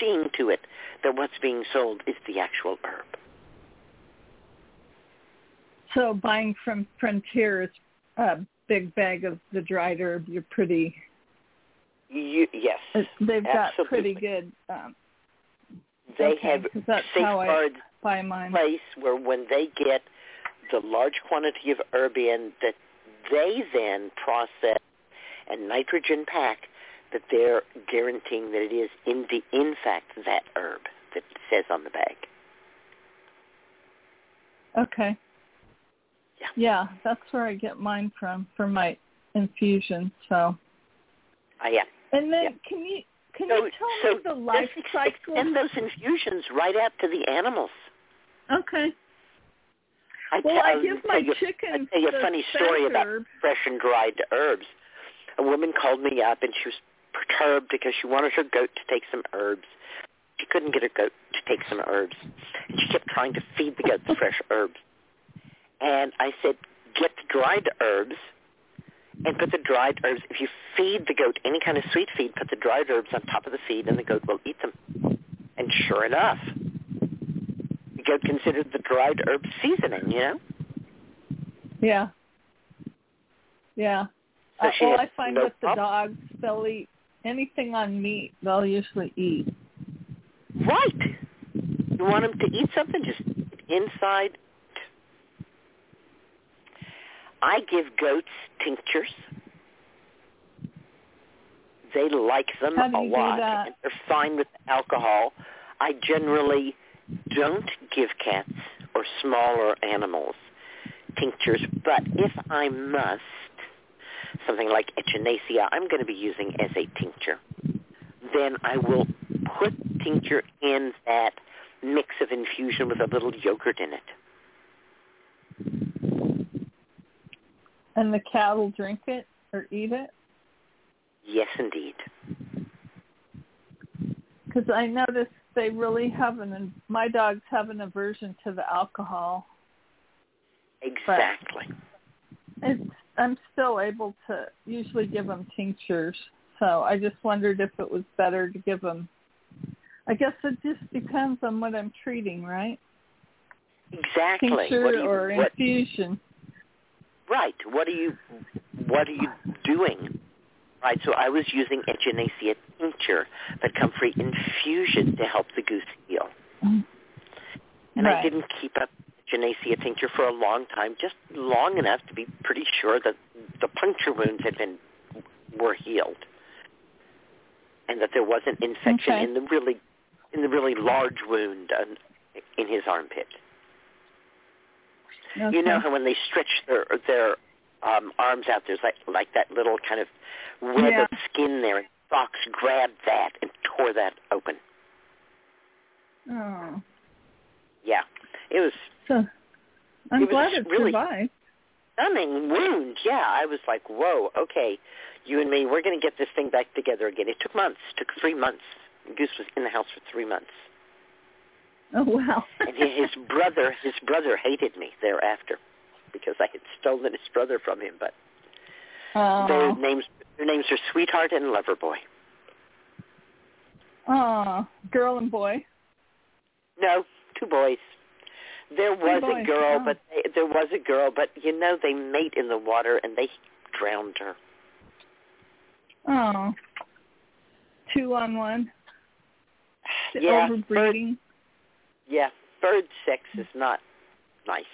seeing to it that what's being sold is the actual herb. So buying from Frontier is a big bag of the dried herb. You're pretty. You, yes, uh, They've got pretty good. Um, they okay, have 'cause that's how I buy mine. place where when they get the large quantity of herb in that they then process and nitrogen pack that they're guaranteeing that it is in the in fact that herb that says on the bag. Okay. Yeah. Yeah, that's where I get mine from for my infusion. So, ah, I am. and then Yeah. can you can So, you tell so me the life cycle? extend those infusions right out to the animals. Okay. I Well, tell, I give my you, chickens I tell you a funny story fat about fresh and dried herbs. A woman called me up and she was perturbed because she wanted her goat to take some herbs. She couldn't get her goat to take some herbs. And she kept trying to feed the goat the fresh herbs. And I said, get the dried herbs and put the dried herbs. If you feed the goat any kind of sweet feed, put the dried herbs on top of the feed and the goat will eat them. And sure enough, the goat considered the dried herbs seasoning, you know? Yeah. Yeah. So Uh, well, I find no with the dogs, they'll eat anything on meat. They'll usually eat. Right. You want them to eat something, just inside. I give goats tinctures. They like them a lot, and they're fine with alcohol. I generally don't give cats or smaller animals tinctures, but if I must, something like echinacea, I'm going to be using as a tincture. Then I will put tincture in that mix of infusion with a little yogurt in it. And the cattle drink it or eat it? Yes, indeed. Because I noticed they really have an, my dogs have an aversion to the alcohol. Exactly. It's, I'm still able to usually give them tinctures. So I just wondered if it was better to give them. I guess it just depends on what I'm treating, right? Exactly. Tincture or what, infusion. Right. What are you what are you doing? Right. So I was using echinacea tincture, but comfrey infusion to help the goose heal. And I didn't keep up echinacea tincture for a long time, just long enough to be pretty sure that the puncture wounds had been were healed, and that there wasn't infection Okay. in the really in the really large wound uh, in his armpit. Okay. You know how when they stretch their their um, arms out, there's like like that little kind of web Yeah. of skin there, and Fox grabbed that and tore that open. Oh. Yeah, it was So I'm It was glad it really- survived. stunning wound. Yeah, I was like, whoa, okay, you and me, we're going to get this thing back together again. It took months. It took three months. Goose was in the house for three months, Oh wow. and his, his brother, his brother hated me thereafter because I had stolen his brother from him. But their oh. names, their names are Sweetheart and Lover Boy. Oh, girl and boy. No, two boys. There was boy. a girl, but they, there was a girl, but you know they mate in the water and they drowned her. Oh, two on one. Yeah, Overbreeding. Yeah, bird sex is not nice.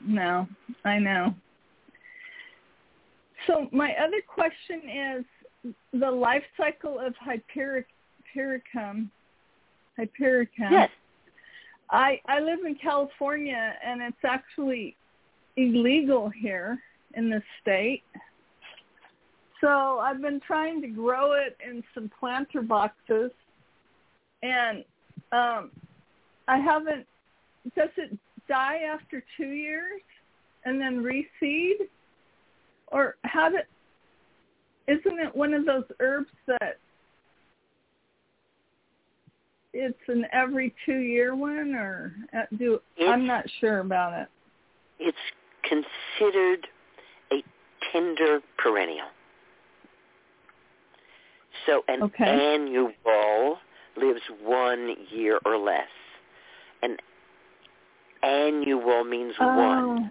No, I know. So my other question is the life cycle of hypericum. Hypericum. Yes. I I live in California and it's actually illegal here in the state. So I've been trying to grow it in some planter boxes and um I haven't does it die after 2 years and then reseed or how did isn't it one of those herbs that it's an every two year one or uh, do I'm not sure about it. It's considered a tender perennial. So an Okay. annual lives one year or less. An annual means one. Oh,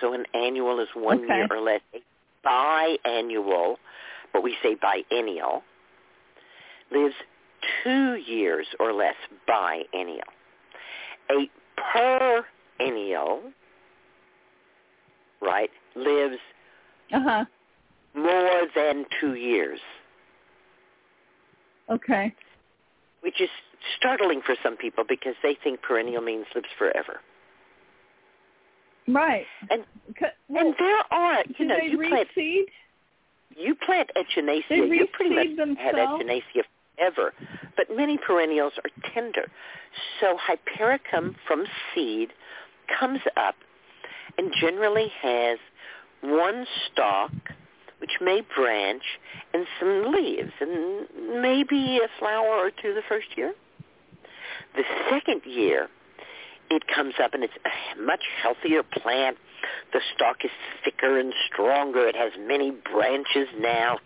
So an annual is one Okay. year or less. A biannual, but we say biennial, lives two years or less biennial. A perennial, right, lives uh-huh. more than two years, Okay. Which is startling for some people because they think perennial means lives forever. Right. And well, and there are, you know, you plant reseed? you plant echinacea, They you pretty much reseed have themselves? echinacea forever. But many perennials are tender. So hypericum from seed comes up and generally has one stalk, which may branch, and some leaves, and maybe a flower or two the first year. The second year, it comes up and it's a much healthier plant. The stalk is thicker and stronger. It has many branches now,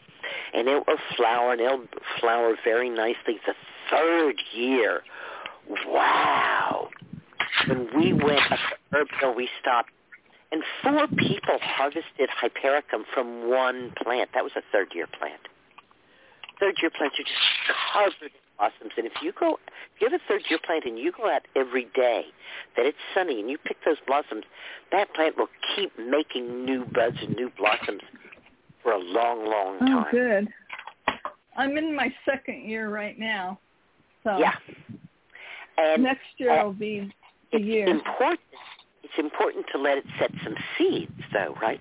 and it will flower, and it'll flower very nicely the third year. Wow! When we went up to Herbville, we stopped, and four people harvested hypericum from one plant. That was a third-year plant. Third-year plants are just covered in blossoms, and if you go, if you have a third-year plant and you go out every day that it's sunny and you pick those blossoms, that plant will keep making new buds and new blossoms for a long, long time. Oh, good. I'm in my second year right now. So Yeah. And next year uh, will be the year. important. It's important to let it set some seeds, though, right?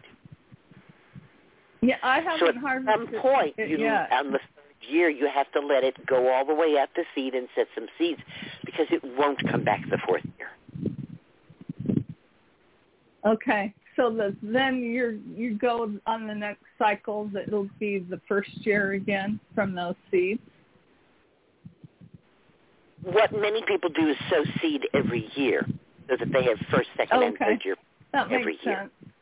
Yeah, I haven't at harvested some point, you, yet. on the third year, you have to let it go all the way out to seed and set some seeds because it won't come back the fourth year. Okay. So the, then you're you go on the next cycle that it'll be the first year again from those seeds. What many people do is sow seed every year so that they have first, second, and Okay. third year. That Every year. sense.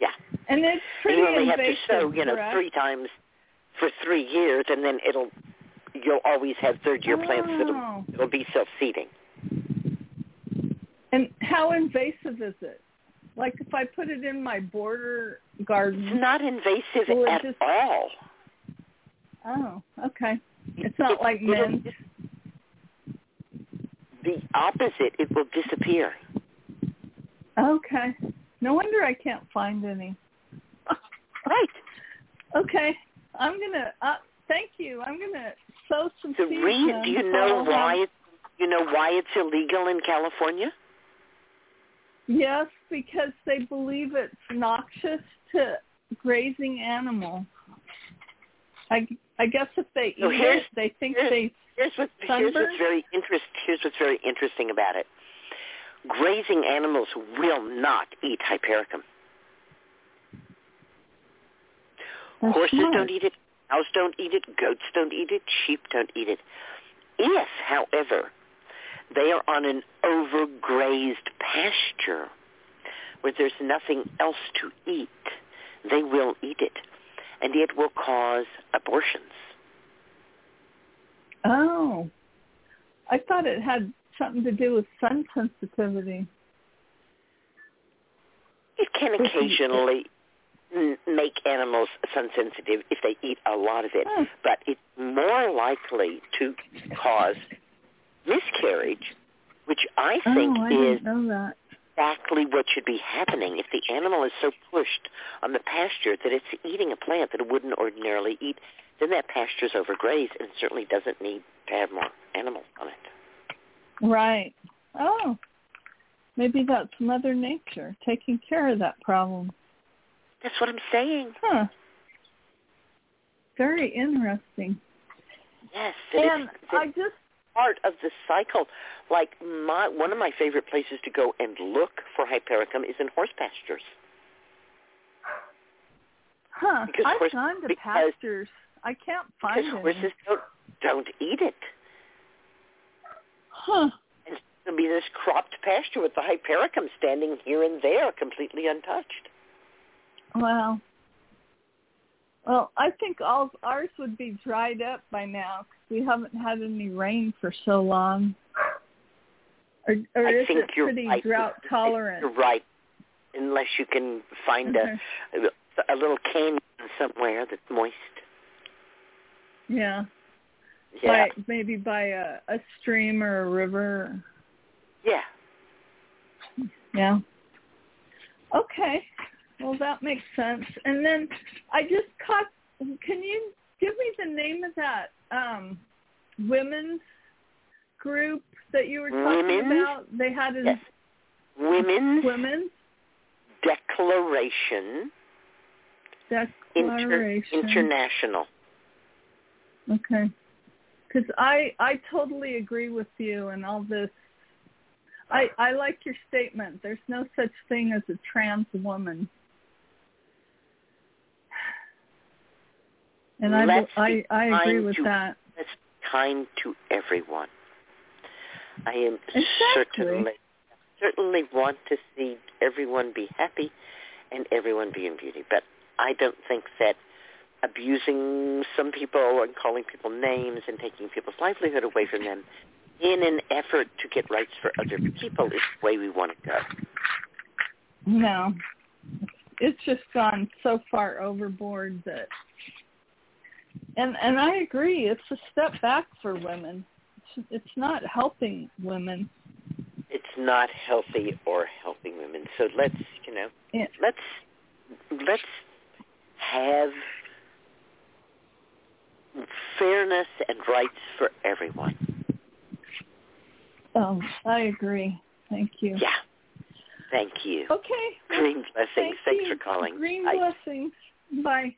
Yeah. And it's And pretty you only have to sow, you know, correct? three times for three years, and then it'll you'll always have third year plants that'll Oh. it'll be self seeding. And how invasive is it? Like if I put it in my border garden. It's not invasive at just- all. Oh, okay. It's not like it'll mint. The opposite, it will disappear. Okay. No wonder I can't find any. Right. Okay. I'm gonna. Uh, thank you. I'm gonna sow some The seeds. reason, do you know why it's you know why it's illegal in California? Yes, because they believe it's noxious to grazing animals. I, I guess if they eat So it, they think here's- they. Here's what here's what's very interest here's what's very interesting about it. Grazing animals will not eat hypericum. They're Horses smart. don't eat it, cows don't eat it, goats don't eat it, sheep don't eat it. If, however, they are on an overgrazed pasture where there's nothing else to eat, they will eat it. And it will cause abortions. Oh, I thought it had something to do with sun sensitivity. It can occasionally make animals sun sensitive if they eat a lot of it, Hmm. but it's more likely to cause miscarriage, which I think oh, I is didn't know that. Exactly what should be happening if the animal is so pushed on the pasture that it's eating a plant that it wouldn't ordinarily eat. Then that pasture's overgrazed and certainly doesn't need to have more animals on it. Right. Oh, maybe that's Mother Nature taking care of that problem. That's what I'm saying. Huh. Very interesting. Yes, and I just part of the cycle. Like my one of my favorite places to go and look for hypericum is in horse pastures. huh. Because I've horse- gone to because- pastures. I can't find Because any. horses don't don't eat it. Huh. And there'll be this cropped pasture with the hypericum standing here and there, completely untouched. Wow. Well, I think all ours would be dried up by now we haven't had any rain for so long. Or, or I is think it you're pretty right. drought tolerant? You're right. Unless you can find a a little canyon somewhere that's moist. Yeah. Yeah. By maybe by a, a stream or a river. Yeah. Yeah. Okay. Well, that makes sense. And then I just caught. Can you give me the name of that um, women's group that you were talking Women's? about? They had a Yes. Women's women's Declaration Inter- declaration. International. Okay. Because I I totally agree with you and all this. I I like your statement. There's no such thing as a trans woman. And I Let's I be I agree with to- that. That's kind to everyone. I am Exactly. certainly certainly want to see everyone be happy and everyone be in beauty. But I don't think that abusing some people and calling people names and taking people's livelihood away from them in an effort to get rights for other people is the way we want to go. No. It's just gone so far overboard that and and I agree, it's a step back for women. It's, it's not helping women. It's not healthy or helping women. So let's, you know, Yeah. let's let's have fairness and rights for everyone. Um, I agree. Thank you. Yeah. Thank you. Okay. Green blessings. Thank Thanks you. for calling. Green Bye. blessings. Bye.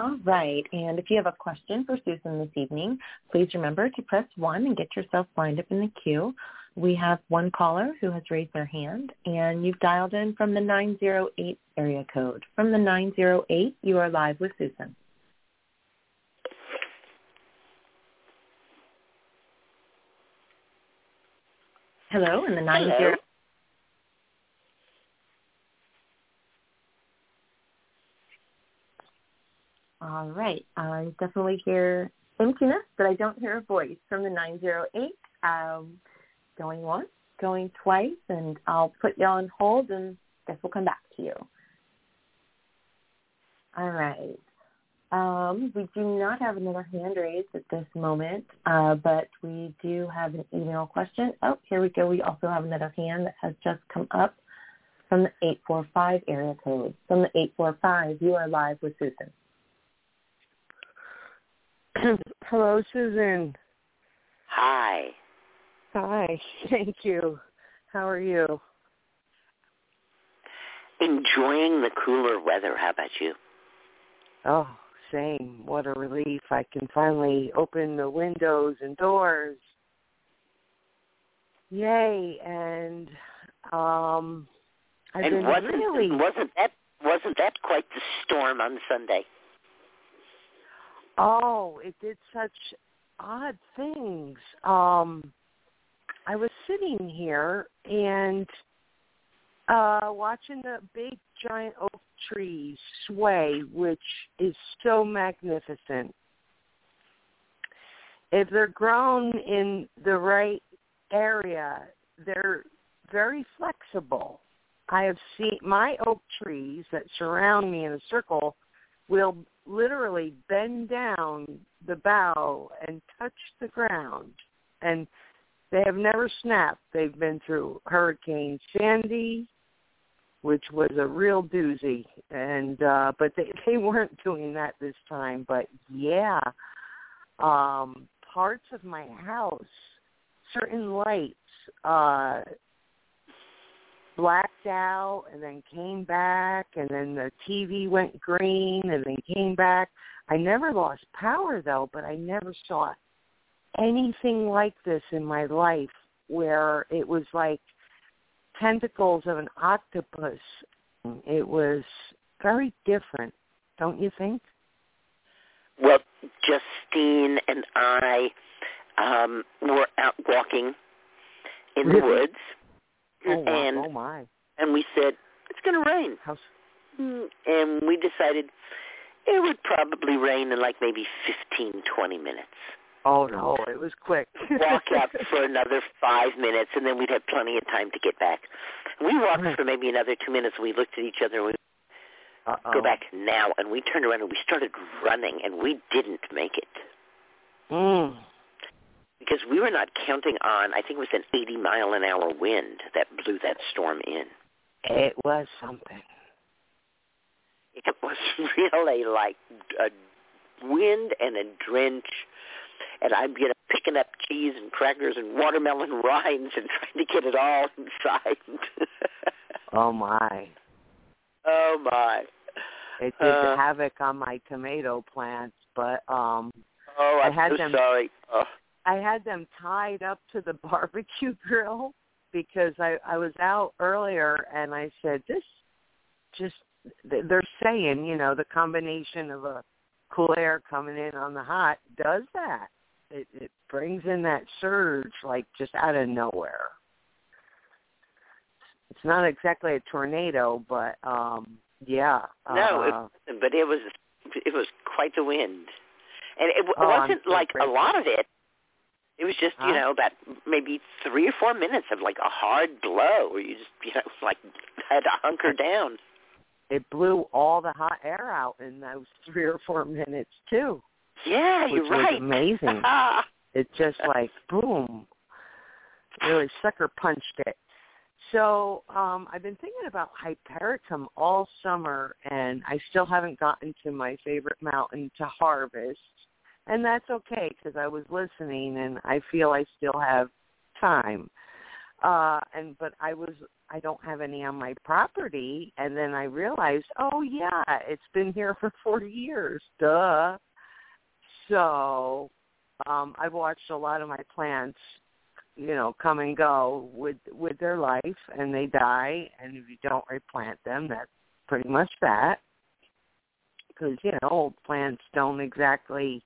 All right. And if you have a question for Susun this evening, please remember to press 1 and get yourself lined up in the queue. We have one caller who has raised their hand, and you've dialed in from the 908 area code. From the 908, you are live with Susun. Hello, in the 90. All right. I definitely hear emptiness, but I don't hear a voice from the 908. Um, going once, going twice, and I'll put you on hold and guess we'll come back to you. All right. Um, we do not have another hand raised at this moment, uh, but we do have an email question. Oh, here we go. We also have another hand that has just come up from the 845 area code. From the 845, you are live with Susun. Hello, Susun. Hi. Hi. Thank you. How are you? Enjoying the cooler weather. How about you? Oh, same. What a relief. I can finally open the windows and doors. Yay. And um I've and been wasn't really wasn't that wasn't that quite the storm on Sunday? Oh, it did such odd things. Um I was sitting here and uh watching the big giant oak trees sway, which is so magnificent. if they're grown in the right area, they're very flexible. I have seen my oak trees that surround me in a circle will literally bend down the bough and touch the ground. And they have never snapped. They've been through Hurricane Sandy, which was a real doozy. And uh but they they weren't doing that this time. But yeah. Um parts of my house, certain lights, uh blacked out and then came back and then the TV went green and then came back. I never lost power though, but I never saw anything like this in my life where it was like tentacles of an octopus. It was very different, don't you think? Well, Justine and I um were out walking in the woods Oh, wow. and oh my. and we said it's going to rain. How's Mm, And we decided it would probably rain in like maybe fifteen, twenty minutes. Oh no, it was quick. Walk out for another five minutes, and then we'd have plenty of time to get back. We walked for maybe another two minutes. We looked at each other and we Uh-oh. go back now, and we turned around and we started running, and we didn't make it Mm. Because we were not counting on. I think it was an 80 mile an hour wind that blew that storm in. It was something. It was really like a wind and a drench. And I'm you know picking up cheese and crackers and watermelon rinds and trying to get it all inside. Oh my. oh my! It did Uh, havoc on my tomato plants, but um Oh, I I'm had so them- sorry. Oh, I had them tied up to the barbecue grill because I I was out earlier and I said this just they're saying, you know, the combination of a cool air coming in on the hot does that. It it brings in that surge like just out of nowhere. It's not exactly a tornado, but um yeah. No, it- uh, but it was it was quite the wind, and it Oh, wasn't like a lot of it. It was just you know about maybe three or four minutes of like a hard blow where you just you know like had to hunker down. it blew all the hot air out in those three or four minutes too. Yeah, which you're was right. amazing. It just like boom, really sucker punched it. So um I've been thinking about Hypericum all summer, and I still haven't gotten to my favorite mountain to harvest, and that's okay because I was listening, and I feel I still have time. Uh and but I was I don't have any on my property and then I realized, oh yeah, it's been here for 40 years. Duh. So, um I've watched a lot of my plants, you know, come and go with with their life and they die and if you don't replant them, that's pretty much that. Cuz you know, old plants don't exactly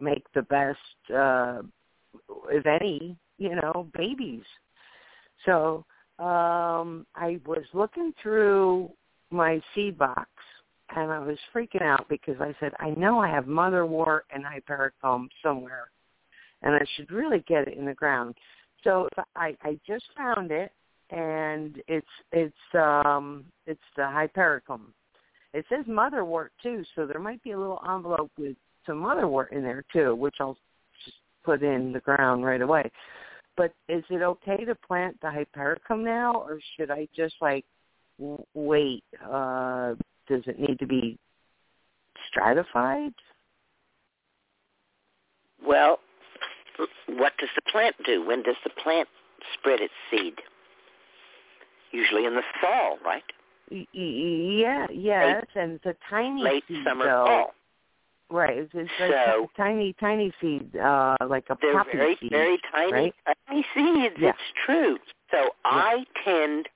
make the best uh if any, you know, babies. So um I was looking through my seed box and I was freaking out because I said, I know I have motherwort and hypericum somewhere and I should really get it in the ground. So I I just found it and it's it's um it's the hypericum. It says motherwort too, so there might be a little envelope with some motherwort in there too, which I'll just put in the ground right away. But is it okay to plant the hypericum now, or should I just like wait? Uh, does it need to be stratified? Well, what does the plant do? When does the plant spread its seed? Usually in the fall, right? Yeah, yes, and it's a tiny Late seed summer, though. fall. Right, it's, it's So- ti- tiny, tiny seed, uh, like a They're poppy very, seed. very tiny, right? tiny seeds. Yeah. It's true. So I tend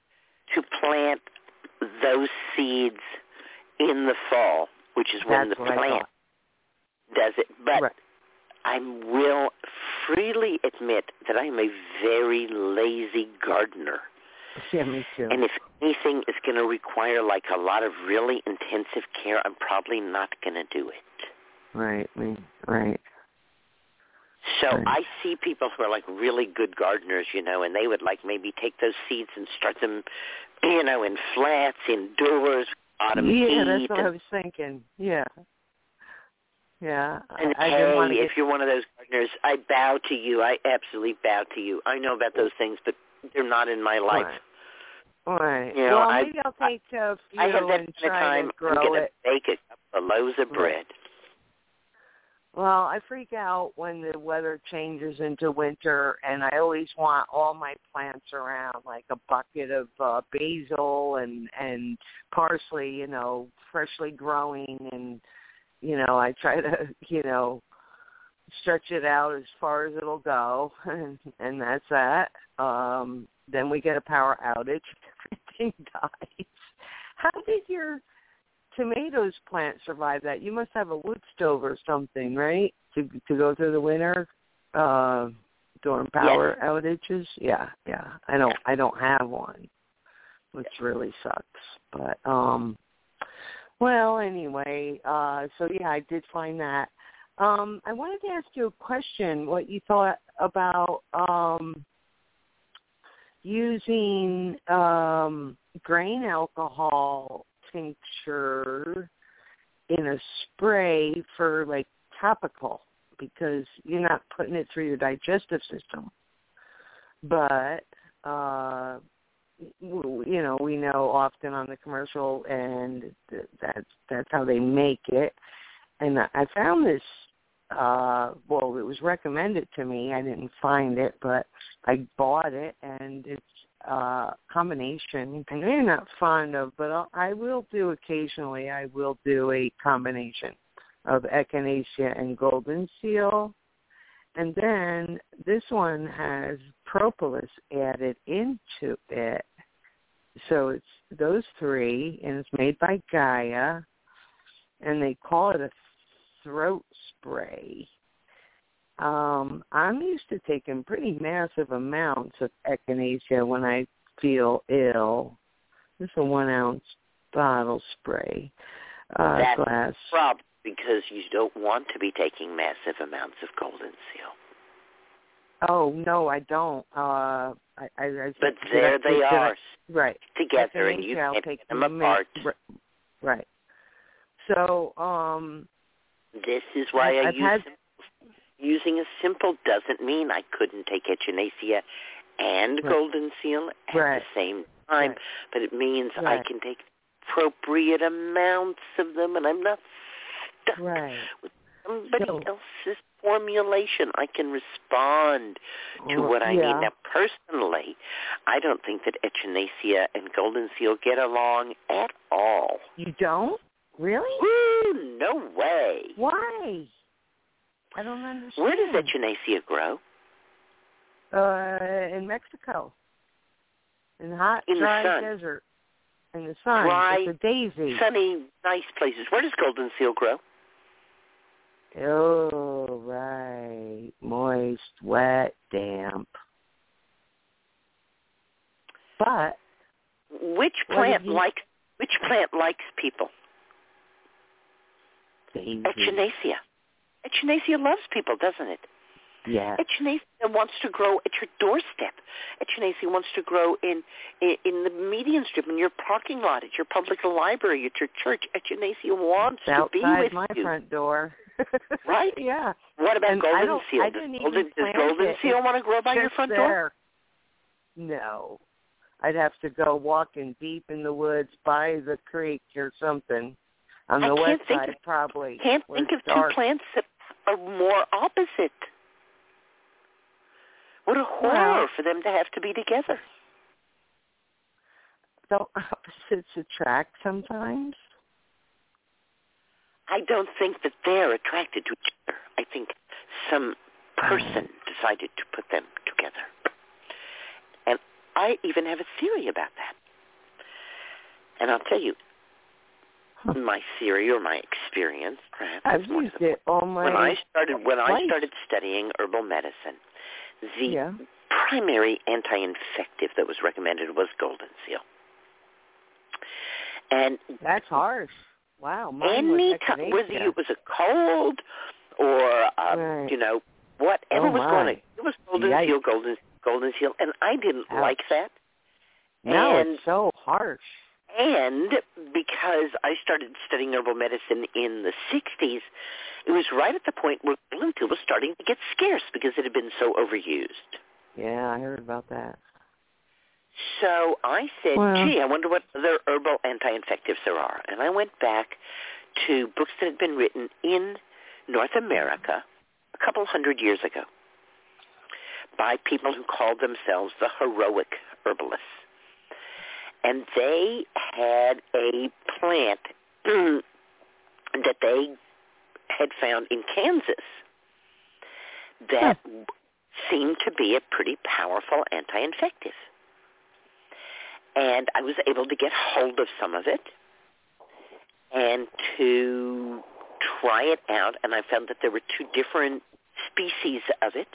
to plant those seeds in the fall, which is when That's the plant does it. But Right. I will freely admit that I am a very lazy gardener. Yeah, me too. And if anything is going to require like a lot of really intensive care, I'm probably not going to do it. Right, me, right. So Right. I see people who are like really good gardeners, you know, and they would like maybe take those seeds and start them, you know, in flats, indoors, autumn yeah, heat. that's what I was thinking. Yeah. Yeah. and I, I hey, to if you're one of those gardeners, I bow to you. I absolutely bow to you. I know about those things, but they're not in my life. Right. Right. You know, well, I- maybe I'll take a few I have that and try time. to I'm gonna it. bake a couple of loaves of Right. Well, I freak out when the weather changes into winter, and I always want all my plants around, like a bucket of uh, basil and and parsley, you know, freshly growing, and you know, I try to, you know, stretch it out as far as it'll go, and, and that's that. Um, then we get a power outage, everything dies. How did your tomatoes plant survive that? You must have a wood stove or something, right? To to go through the winter uh during power outages. Yeah, yeah. I don't I don't have one. Which really sucks. But um well anyway, uh so yeah, I did find that. Um I wanted to ask you a question, what you thought about um using um grain alcohol tincture in a spray for like topical because you're not putting it through your digestive system. But uh you know, we know often on the commercial and th- that's that's how they make it. And I found this uh well it was recommended to me. I didn't find it, but I bought it and it's uh combination. And I'm not fond of but I'll, I will do occasionally I will do a combination of echinacea and golden seal. And then this one has propolis added into it. So it's those three and it's made by Gaia and they call it a throat spray um, I'm used to taking pretty massive amounts of echinacea when I feel ill. This is a one ounce bottle spray uh, That's glass. problem because you don't want to be taking massive amounts of golden seal. Oh no, I don't. Uh, I, I, I But there they I- are right together, and you can't take them apart. Right. So, um, This is why I- I use had- sim- using a simple doesn't mean I couldn't take echinacea and Right. golden seal at Right. the same time, Right. but it means I can take appropriate amounts of them, and I'm not stuck right. with somebody So- else's formulation. I can respond to what I yeah. need. Now, personally, I don't think that echinacea and golden seal get along at all. You don't really? Woo, no way. Why? I don't understand. Where does echinacea grow? Uh, in Mexico, in hot, In the dry sun. desert, in the sun. Dry, it's a daisy. Sunny, nice places. Where does golden seal grow? Oh, right. Moist, wet, damp. But Which plant you- likes which plant likes people? daisy. Echinacea. Echinacea loves people, doesn't it? Yeah. Echinacea wants to grow at your doorstep. Echinacea wants to grow in, in in the median strip, in your parking lot, at your public library, at your church. Echinacea wants It's to be with my you. front door. Right? Yeah. What about And golden seal? I Does didn't golden, does golden seal want to grow by your front door? No. I'd have to go walking deep in the woods by the creek or something. On the west side, of- probably. Can't think of dark. two plants that are more opposite. What a horror for them to have to be together. Don't opposites attract sometimes? I don't think that they're attracted to each other. I think some person mm. decided to put them together. And I even have a theory about that. And I'll tell you. My theory or my experience, perhaps, I've used it all my when I started when I started studying herbal medicine, the Yeah. primary anti-infective that was recommended was golden seal. And That's harsh. Wow. Any time, whether it was a cold or um, Right. you know whatever Oh, was going on. It was golden Yikes. seal, golden golden seal, and I didn't Ouch. like that. No, and it's so harsh. And because I started studying herbal medicine in the 60s, it was right at the point where seal was starting to get scarce because it had been so overused. Yeah, I heard about that. So I said, Well- gee, I wonder what other herbal anti-infectives there are. And I went back to books that had been written in North America a couple hundred years ago by people who called themselves the heroic herbalists. And they had a plant that they had found in Kansas that seemed to be a pretty powerful anti-infective. And I was able to get hold of some of it and to try it out. And I found that there were two different species of it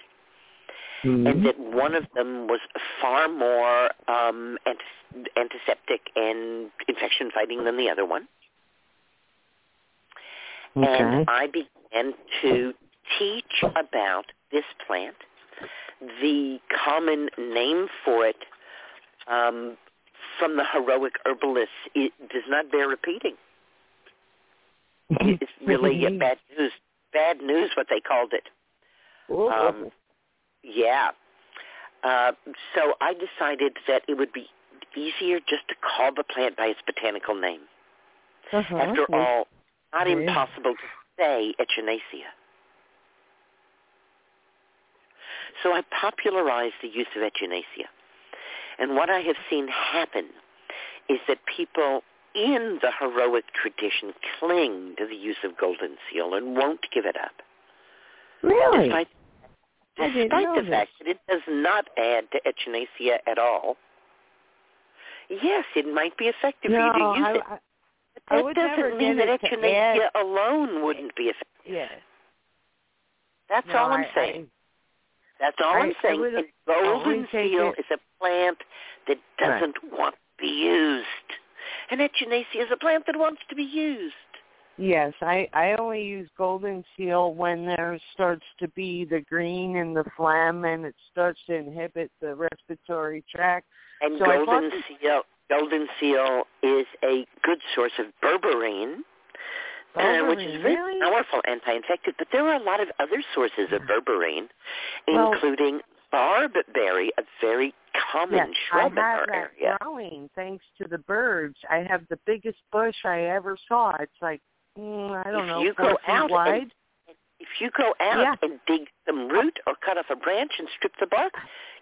and that one of them was far more um, anti- antiseptic and infection fighting than the other one. Okay. And I began to teach about this plant. The common name for it um, from the heroic herbalists it does not bear repeating. It's really bad news. Bad news, what they called it. Um, yeah. Uh, so I decided that it would be easier just to call the plant by its botanical name. Uh-huh. After all, not Yeah. impossible to say echinacea. So I popularized the use of echinacea. And what I have seen happen is that people in the heroic tradition cling to the use of golden seal and won't give it up. Really? Despite, despite the fact that it does not add to echinacea at all. Yes, it might be effective no, for you to use I, it. I, But that doesn't mean that echinacea add- alone wouldn't be effective. yes. That's No, all I'm saying. That's all I- I'm saying. I golden seal is a plant that doesn't want to be used. And echinacea is a plant that wants to be used. Yes, I I only use golden seal when there starts to be the green and the phlegm, and it starts to inhibit the respiratory tract. And So golden seal golden seal is a good source of berberine, uh, which is Berberine, very really? powerful anti-infective. But there are a lot of other sources of berberine, Well- including barberry, a very common Yes, I shrub in our that area. growing thanks to the birds. I have the biggest bush I ever saw. It's like mm, I don't if know, you go out wide. and if you go out Yeah. and dig some root or cut off a branch and strip the bark,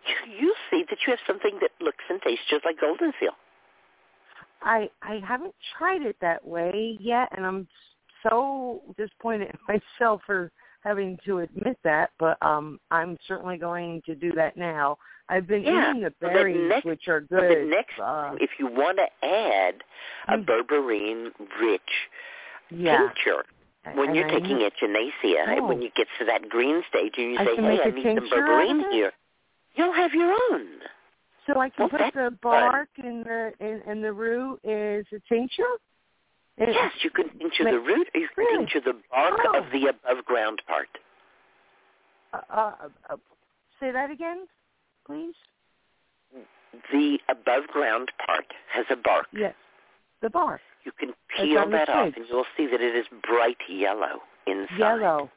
you, you'll see that you have something that looks and tastes just like golden seal. I I haven't tried it that way yet, and I'm so disappointed in myself for having to admit that. But um, I'm certainly going to do that now. I've been Yeah, eating the but the berries, next- which are good. the next uh, if you want to add a Mm. berberine-rich yeah, tincture, when and you're I taking kn- echinacea, Oh. when you get to that green stage and you I say, hey, I need some berberine here, you'll have your own. So I can Well, put the bark and the and, and the root is a tincture. It- Yes, you can tincture Like- the root or you can Really? tincture the bark Oh. of the above ground part. Uh, uh, uh, say that again, please. The above ground part has a bark. Yes, the bark, You can peel that off and you'll see that it is bright yellow inside. yellow.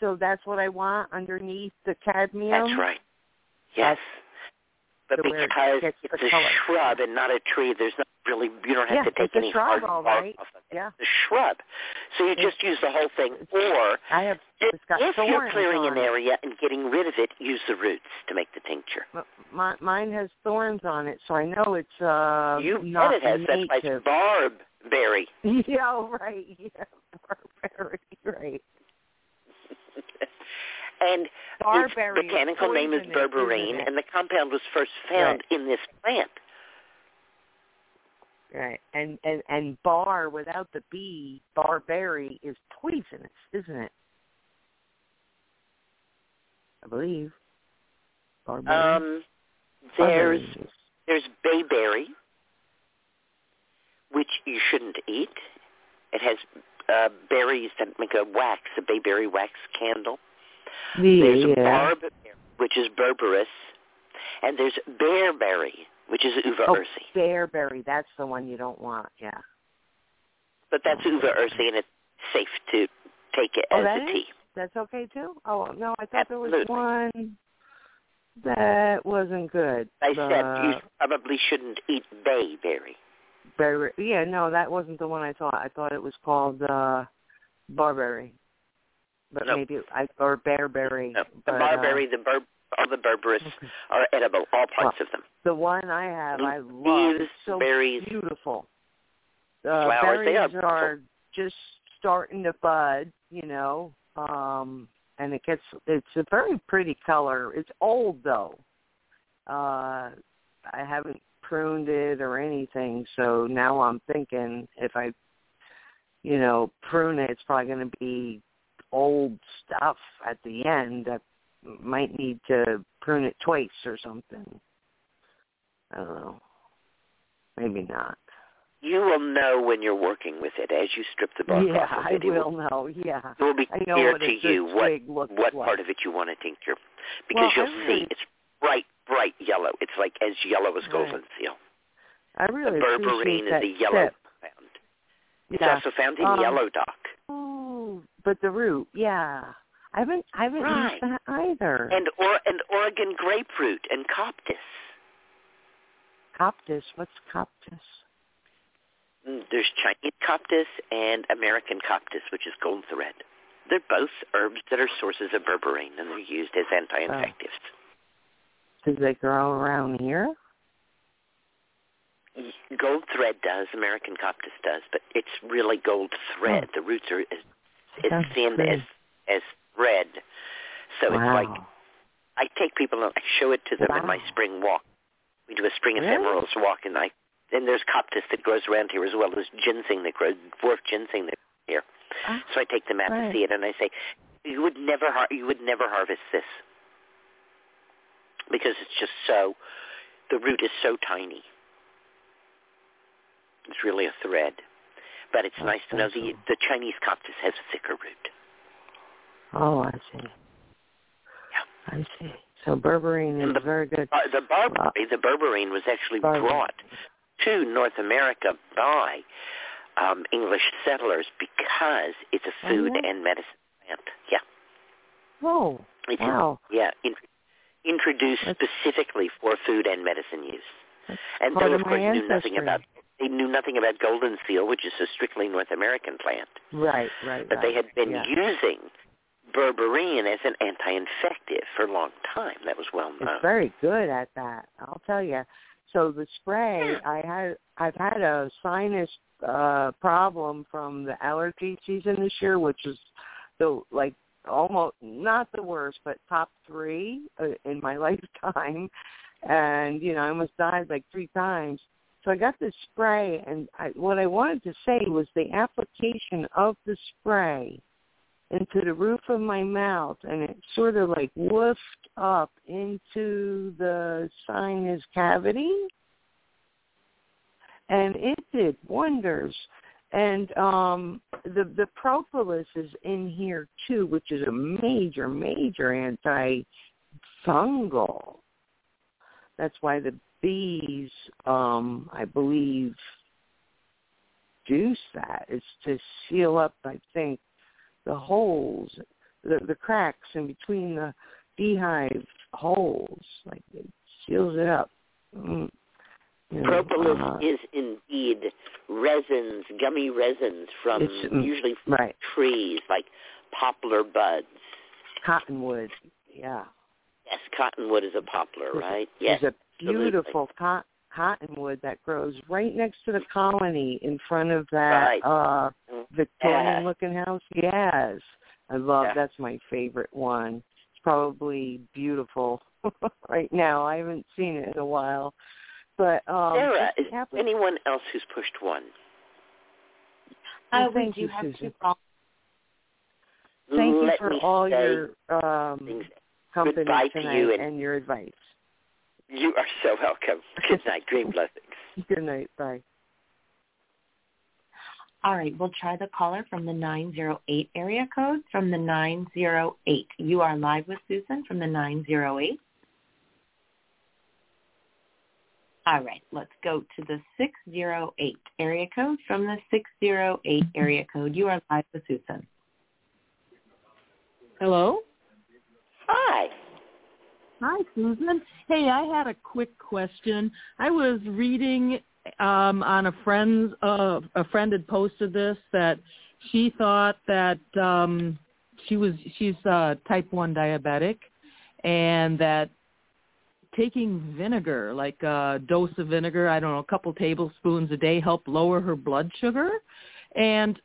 So that's what I want underneath the cambium. That's right. Yes. But where it because it's a color. shrub and not a tree, there's not really you don't have Yeah, to take any shrub, hard all right. off of it. Yeah, It's a shrub. So you It's- just use the whole thing. Or I have. if got you're clearing an area and getting rid of it, use the roots to make the tincture. My, mine has thorns on it, so I know it's uh you not it has. That's why it's native. yeah, right. Yeah, barberry, right. and Barberry its botanical is name is berberine, and the compound was first found in this plant. Right, and and and bar without the b, barberry is poisonous, isn't it? I believe. Barberry. Um, there's there's bayberry, which you shouldn't eat. It has uh, berries that make a wax, a bayberry wax candle. There's yeah. barb, which is berberis, and there's bearberry, which is uva Oh, ursi. bearberry. That's the one you don't want. Yeah. But that's uva ursi, and it's safe to take it Oh, as a is? tea. That's okay too. Oh no, I thought there was one that wasn't good. I the, said you probably shouldn't eat bayberry. berry. Yeah, no, that wasn't the one I thought. I thought it was called uh barberry. But No. maybe I or bearberry. No, the but, uh, barberry, the ber, all the berberis are edible, all parts of them. The one I have, I Leaves, love. It's so berries, beautiful. Uh, flowers, they are berries are just starting to bud, you know, um, and it gets. It's a very pretty color. It's old though. Uh, I haven't pruned it or anything, so now I'm thinking if I, you know, prune it, it's probably going to be old stuff at the end. that might need to prune it twice or something. I don't know. Maybe not. You will know when you're working with it as you strip the bark yeah, off of I it. It will know. Yeah, It will be clear to you what what like. part of it you want to tincture, because Well, you'll really- see it's bright, bright yellow. It's like as yellow as Right. golden seal. I really the berberine is a yellow tip. found. It's Yeah. also found in Um, yellow dock. Oh, but the root, yeah. I haven't I haven't Right. used that either. And or and Oregon grape root and coptis. Coptis, what's coptis? Mm, There's Chinese coptis and American coptis, which is gold thread. They're both herbs that are sources of berberine, and they're used as anti-infectives. Do they grow around here? Gold thread does, American coptis does, but it's really gold thread. The roots are as That's thin good. as as thread. So wow. it's like I take people and I show it to them in my spring walk. We do a spring Really? ephemerals walk, and I and there's coptis that grows around here as well as ginseng that grows dwarf ginseng that grows here. Ah, So I take them out right. to see it, and I say, you would never har- you would never harvest this because it's just so the root is so tiny. It's really a thread, but it's nice to know the the Chinese coptis has a thicker root. Oh, I see. I see. So berberine is the- very good. Uh, the barberry, the berberine was actually Barberry. brought to North America by um, English settlers because it's a food yeah? and medicine plant. Yeah, Oh, it's wow. yeah, in, introduced That's- specifically for food and medicine use. And they, of course, knew nothing about they knew nothing about golden seal, which is a strictly North American plant. Right, right, But they had been yeah. using berberine as an anti-infective for a long time. That was well known. It's very good at that. I'll tell you. So the spray, I had, I've had a sinus uh problem from the allergy season this year, which is the like almost not the worst, but top three uh, in my lifetime. And you know, I almost died like three times. So I got this spray, and I, what I wanted to say was the application of the spray into the roof of my mouth and it sort of like woofed up into the sinus cavity. And it did wonders. And um the the propolis is in here too which is a major major anti fungal that's why the bees um i believe juice that is to seal up i think the holes, the the cracks in between the beehive holes, like it seals it up. Mm, you know, Propolis uh, is indeed resins, gummy resins from It's, mm, usually right trees like poplar buds. cottonwood. Yeah, Yes, cottonwood is a poplar, right? Yes. there's a absolutely. beautiful co- cottonwood that grows right next to the colony in front of that Right. uh Mm, Victorian yes. looking house. Yes. I love Yeah. that's my favorite one. It's probably beautiful right now. I haven't seen it in a while. But um Sarah, is the anyone else who's pushed one? Oh, Uh, we thank do you, have Susun. two calls. Thank you for all say your um things. Company goodbye to you and, and- your advice. You are so welcome. Good night. Dream blessings. Good night. Bye. All right, we'll try the caller from the 908 area code from the 908. You are live with Susun from the 908. All right, let's go to the 608 area code from the 608 area code. You are live with Susun. Hello? Hi. Hi, Susun. Hey, I had a quick question. I was reading um, on a friend's uh, a friend had posted this that she thought that um, she was she's uh, type one diabetic, and that taking vinegar, like a dose of vinegar, I don't know, a couple tablespoons a day, helped lower her blood sugar. And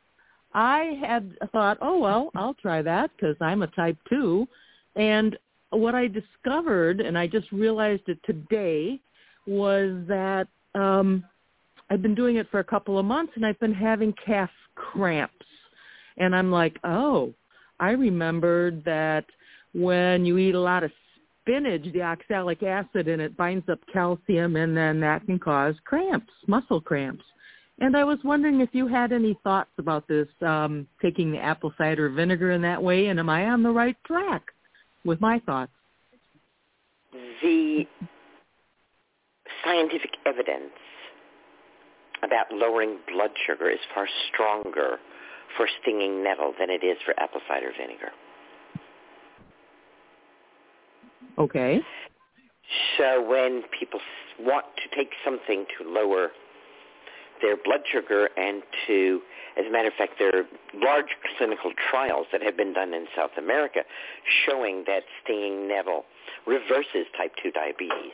I had thought, oh well, I'll try that because I'm a type two. And what I discovered, and I just realized it today, was that um, I've been doing it for a couple of months, and I've been having calf cramps. And I'm like, oh, I remembered that when you eat a lot of spinach, the oxalic acid in it binds up calcium, and then that can cause cramps, muscle cramps. And I was wondering if you had any thoughts about this, um, taking the apple cider vinegar in that way, and am I on the right track with my thoughts? The scientific evidence about lowering blood sugar is far stronger for stinging nettle than it is for apple cider vinegar. Okay. So when people want to take something to lower their blood sugar and to, as a matter of fact, there are large clinical trials that have been done in South America showing that stinging nettle reverses type 2 diabetes.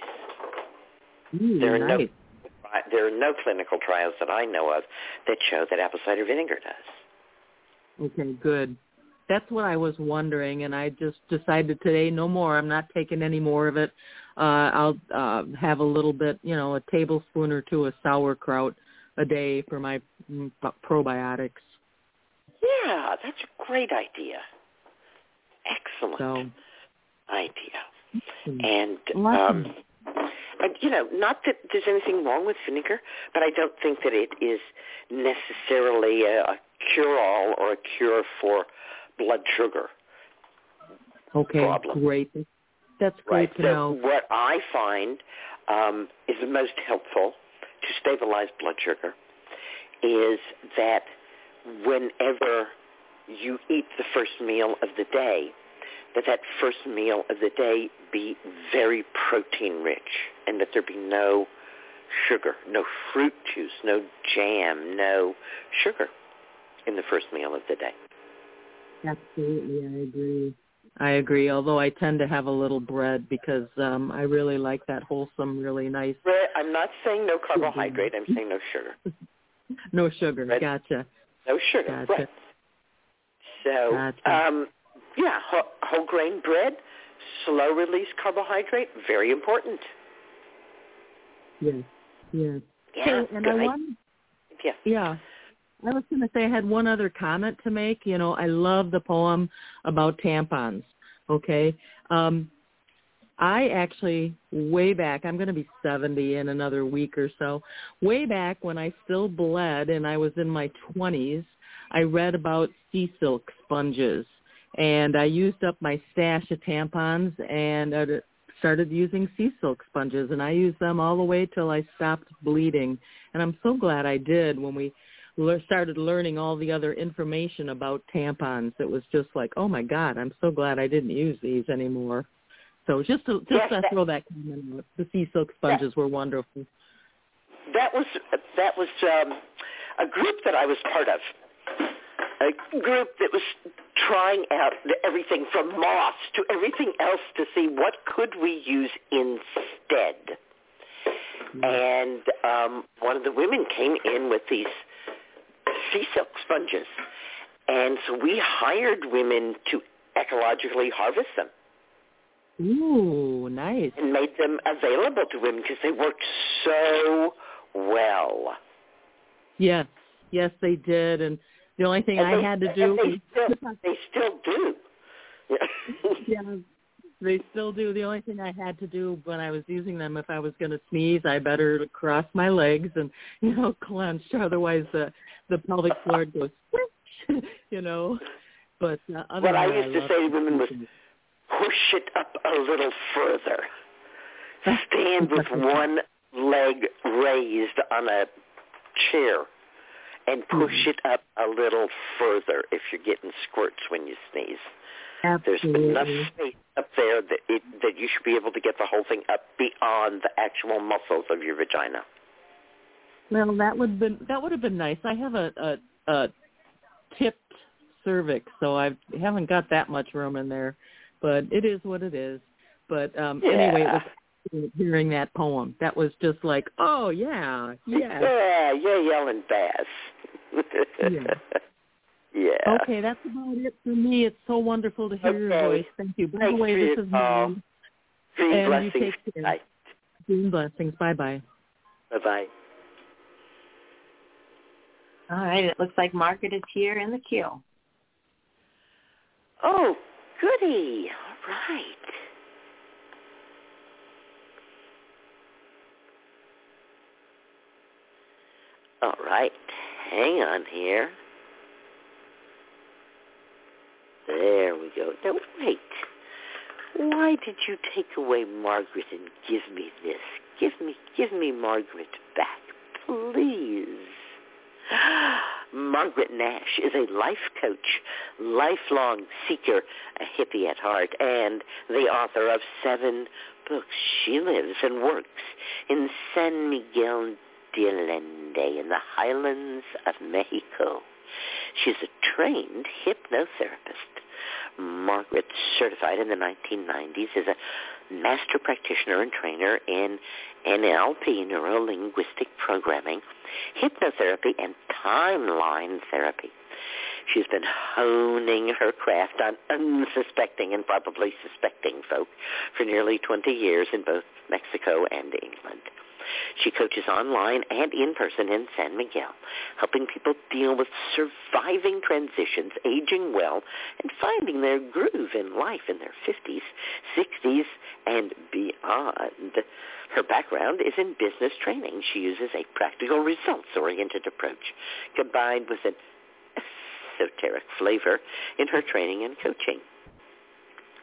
Ooh, there are nice. no there are no clinical trials that I know of that show that apple cider vinegar does. Okay, good. That's what I was wondering, and I just decided today, no more. I'm not taking any more of it. Uh, I'll uh, have a little bit, you know, a tablespoon or two of sauerkraut a day for my mm, probiotics. Yeah, that's a great idea. Excellent So, idea. And um, you know, not that there's anything wrong with vinegar, but I don't think that it is necessarily a, a cure-all or a cure for blood sugar. okay, problem. great. That's great right. to so know. what I find um, is the most helpful to stabilize blood sugar is that whenever you eat the first meal of the day, that that first meal of the day be very protein rich and that there be no sugar, no fruit juice, no jam, no sugar in the first meal of the day. Absolutely, I agree. I agree. Although I tend to have a little bread because um I really like that wholesome, really nice, Bread, I'm not saying no carbohydrate. I'm saying no sugar. no sugar. Bread. Gotcha. No sugar. Gotcha. Right. So, Gotcha. um, yeah, whole, whole grain bread, slow release carbohydrate, very important. Yes. Yes. Yeah, and I wanted yeah. Yeah. I was going to say I had one other comment to make. You know, I love the poem about tampons. Okay. Um, I actually, way back, I'm going to be 70 in another week or so. Way back when I still bled and I was in my 20s, I read about sea silk sponges. And I used up my stash of tampons and started using sea silk sponges. And I used them all the way till I stopped bleeding. And I'm so glad I did when we started learning all the other information about tampons. It was just like, oh my God, I'm so glad I didn't use these anymore. So just to just Yes, to that- throw that comment out. The sea silk sponges were wonderful. That was that was um, a group that I was part of. A group that was trying out everything from moss to everything else to see what could we use instead. And um, one of the women came in with these sea silk sponges, and so we hired women to ecologically harvest them. Ooh, nice. and made them available to women because they worked so well. Yes, yes, they did. And the only thing And I they- had to do they still, they still do. yeah, they still do. The only thing I had to do when I was using them, if I was going to sneeze, I better cross my legs and you know clench. Otherwise, the the pelvic floor goes, you know. But uh, what I used I to say to women was, push it up a little further. Stand with one leg raised on a chair and push mm-hmm. it up a little further if you're getting squirts when you sneeze. Absolutely. There's enough space up there that it, that you should be able to get the whole thing up beyond the actual muscles of your vagina. Well, that would been that would have been nice. I have a a, a tipped cervix, so I haven't got that much room in there, but it is what it is. But um yeah. anyway, it was hearing that poem. That was just like, oh yeah, yeah, yeah, you're yelling bass. yeah. Yeah. Okay, that's about it for me. It's so wonderful to hear okay. your voice. Thank you. By Thanks the way, this is Mary. and blessings. you take care. Bye. Green blessings. Bye bye. Bye bye. All right. It looks like Margaret is here in the queue. Oh, goody. All right. All right. Hang on here. There we go. Now, wait. Why did you take away Margaret and give me this? Give me, give me Margaret back, please. Margaret Nash is a life coach, lifelong seeker, a hippie at heart, and the author of seven books. She lives and works in San Miguel de Allende in the highlands of Mexico. She's a trained hypnotherapist. Margaret, certified in the 1990s, is a master practitioner and trainer in NLP, neuro-linguistic programming, hypnotherapy, and timeline therapy. She's been honing her craft on unsuspecting and probably suspecting folk for nearly 20 years in both Mexico and England. She coaches online and in person in San Miguel, helping people deal with surviving transitions, aging well, and finding their groove in life in their 50s, 60s, and beyond. Her background is in business training. She uses a practical results-oriented approach combined with an esoteric flavor in her training and coaching.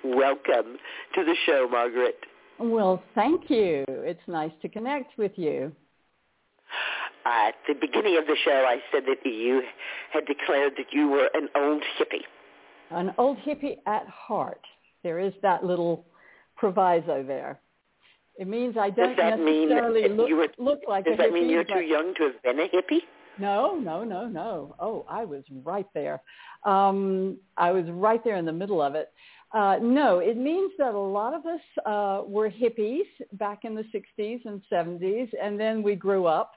Welcome to the show, Margaret. Well, thank you. It's nice to connect with you. At the beginning of the show, I said that you had declared that you were an old hippie. An old hippie at heart. There is that little proviso there. It means I don't does that necessarily mean look, you were, look like does a that hippie. mean you're too young to have been a hippie? No, no, no, no. Oh, I was right there. Um, I was right there in the middle of it. Uh, no, it means that a lot of us uh, were hippies back in the 60s and 70s, and then we grew up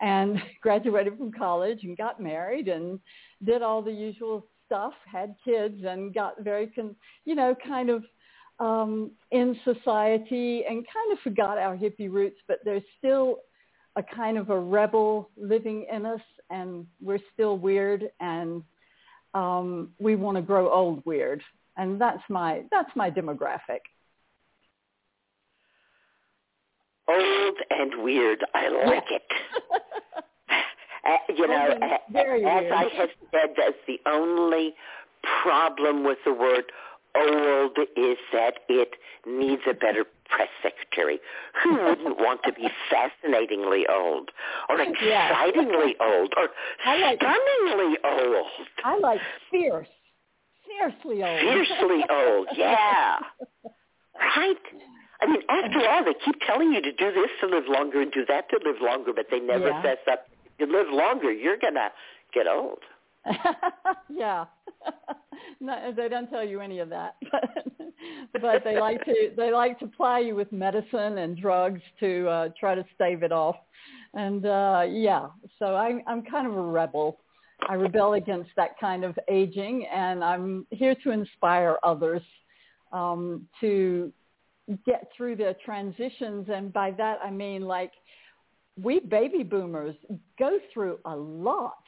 and graduated from college and got married and did all the usual stuff, had kids, and got very, con- you know, kind of um, in society and kind of forgot our hippie roots, but there's still a kind of a rebel living in us, and we're still weird, and um, we want to grow old weird and that's my that's my demographic. Old and weird. I like it. uh, you know, uh, very as. I have said, that's the only problem with the word old is that it needs a better press secretary. Who wouldn't want to be fascinatingly old or excitingly yeah. old or like, stunningly old? I like fierce fiercely old. Fiercely old, yeah. right? I mean, after all, they keep telling you to do this to live longer and do that to live longer, but they never yeah. fess up. You live longer, you're going to get old. yeah. no, they don't tell you any of that. but they like to they like to ply you with medicine and drugs to uh try to stave it off. And uh yeah, so I I'm kind of a rebel. I rebel against that kind of aging, and I'm here to inspire others um, to get through their transitions. And by that, I mean like we baby boomers go through a lot.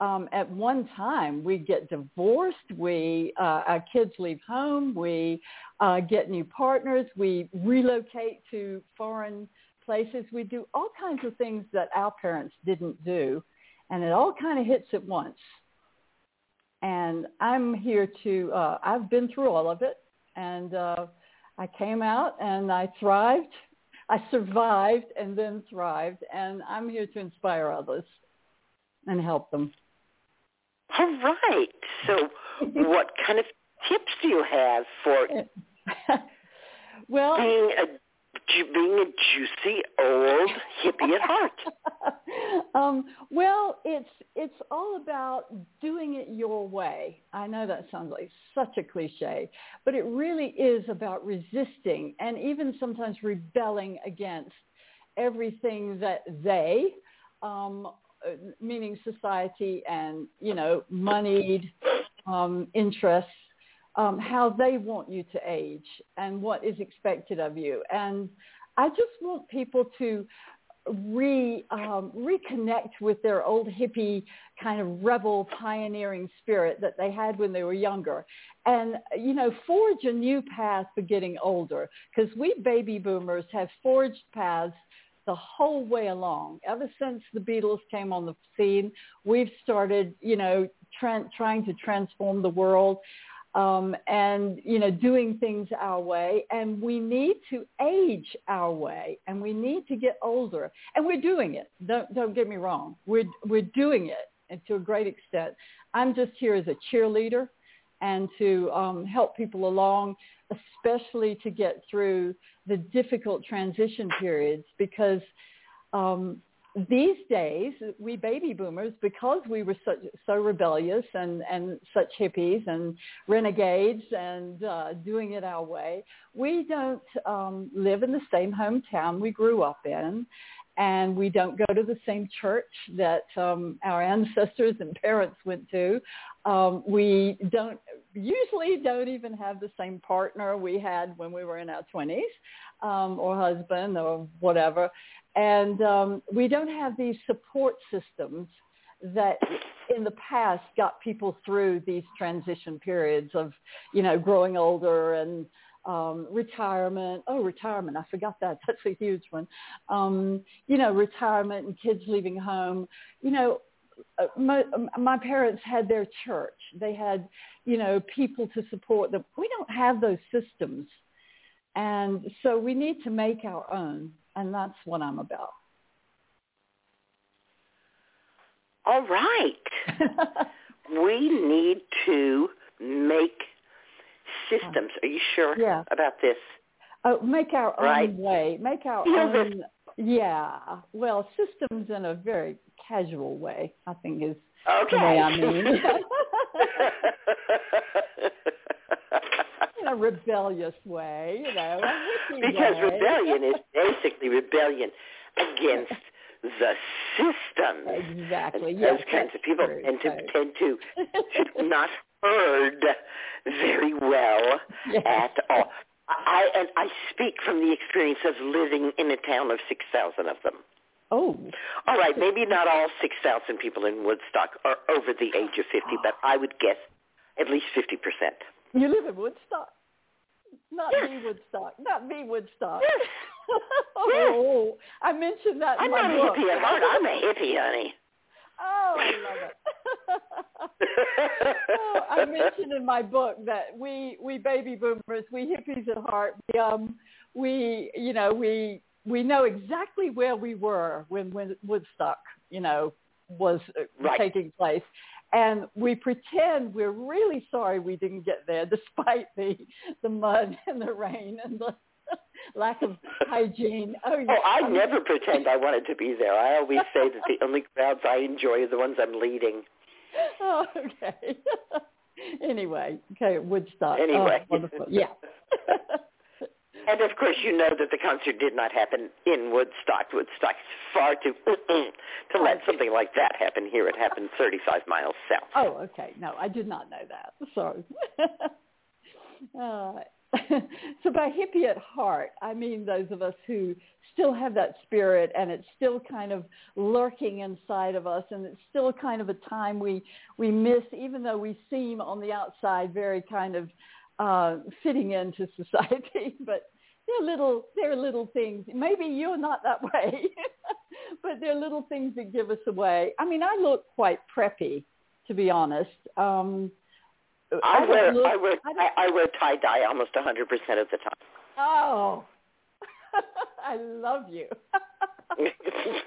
Um, at one time we get divorced, we uh, our kids leave home, we uh, get new partners, we relocate to foreign places, we do all kinds of things that our parents didn't do, and it all kind of hits at once. And I'm here to uh, I've been through all of it, and uh, I came out and I thrived. I survived and then thrived, and I'm here to inspire others and help them. All right. So, what kind of tips do you have for well being a being a juicy old hippie at heart? um, well, it's it's all about doing it your way. I know that sounds like such a cliche, but it really is about resisting and even sometimes rebelling against everything that they um, meaning society and you know moneyed um, interests, um, how they want you to age and what is expected of you. And I just want people to re um, reconnect with their old hippie kind of rebel pioneering spirit that they had when they were younger and you know forge a new path for getting older because we baby boomers have forged paths the whole way along. Ever since the Beatles came on the scene, we've started, you know, trying to transform the world um, and, you know, doing things our way. And we need to age our way and we need to get older. And we're doing it. Don't, don't get me wrong. We're, we're doing it and to a great extent. I'm just here as a cheerleader and to um, help people along, especially to get through the difficult transition periods because um, these days, we baby boomers, because we were so, so rebellious and, and such hippies and renegades and uh, doing it our way, we don't um, live in the same hometown we grew up in. And we don't go to the same church that um, our ancestors and parents went to. Um, we don't usually don't even have the same partner we had when we were in our 20s um, or husband or whatever. And um, we don't have these support systems that in the past got people through these transition periods of, you know, growing older and um, retirement. Oh, retirement. I forgot that. That's a huge one. Um, you know, retirement and kids leaving home. You know, uh, my, my parents had their church. They had, you know, people to support them. We don't have those systems. And so we need to make our own. And that's what I'm about. All right. we need to make systems. Are you sure yeah. about this? Uh, make our right. own way. Make our own. Yeah. Well, systems in a very casual way, I think is okay. the way I mean. in a rebellious way, you know. because way. rebellion is basically rebellion against the system. Exactly. And yes, those kinds of people true. tend to tend to, to not heard very well yes. at all. I and I speak from the experience of living in a town of six thousand of them. Oh. All right, maybe not all 6,000 people in Woodstock are over the age of 50, but I would guess at least 50%. You live in Woodstock? Not yes. me Woodstock. Not me Woodstock. Yes. oh, yes. I mentioned that in I'm my not book. a hippie at heart. I'm a hippie, honey. Oh, I love it. oh, I mentioned in my book that we we baby boomers, we hippies at heart, we um we you know we we know exactly where we were when, when Woodstock, you know, was right. taking place. And we pretend we're really sorry we didn't get there despite the, the mud and the rain and the lack of hygiene. Oh, yeah. oh, I never pretend I wanted to be there. I always say that the only crowds I enjoy are the ones I'm leading. Oh, okay. anyway, okay, Woodstock. Oh, anyway. Oh, wonderful. Yeah. And of course, you know that the concert did not happen in Woodstock. Woodstock is far too to let something like that happen here. It happened 35 miles south. Oh, okay. No, I did not know that. Sorry. uh, so by hippie at heart, I mean those of us who still have that spirit and it's still kind of lurking inside of us and it's still kind of a time we we miss even though we seem on the outside very kind of uh fitting into society but they're little they're little things maybe you're not that way but they're little things that give us away i mean i look quite preppy to be honest um I, I wear look, I wear I, I wear tie dye almost a hundred percent of the time. Oh, I love you.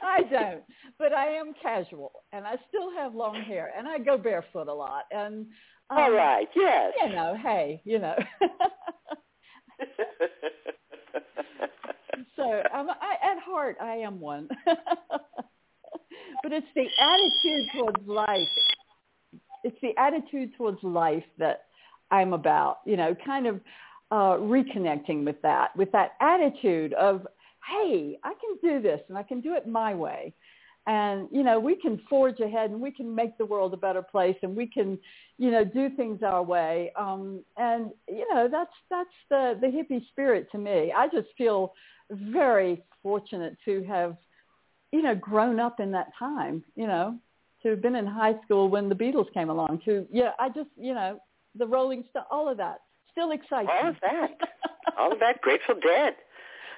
I don't, but I am casual, and I still have long hair, and I go barefoot a lot. And um, all right, yes, you know, hey, you know. so um, I, at heart, I am one, but it's the attitude towards life. It's the attitude towards life that I'm about. You know, kind of uh, reconnecting with that, with that attitude of, hey, I can do this and I can do it my way. And, you know, we can forge ahead and we can make the world a better place and we can, you know, do things our way. Um, and, you know, that's, that's the, the hippie spirit to me. I just feel very fortunate to have, you know, grown up in that time, you know, to have been in high school when the Beatles came along to, yeah, I just, you know, the Rolling Stone, all of that still exciting. All of that. all of that. Grateful Dead.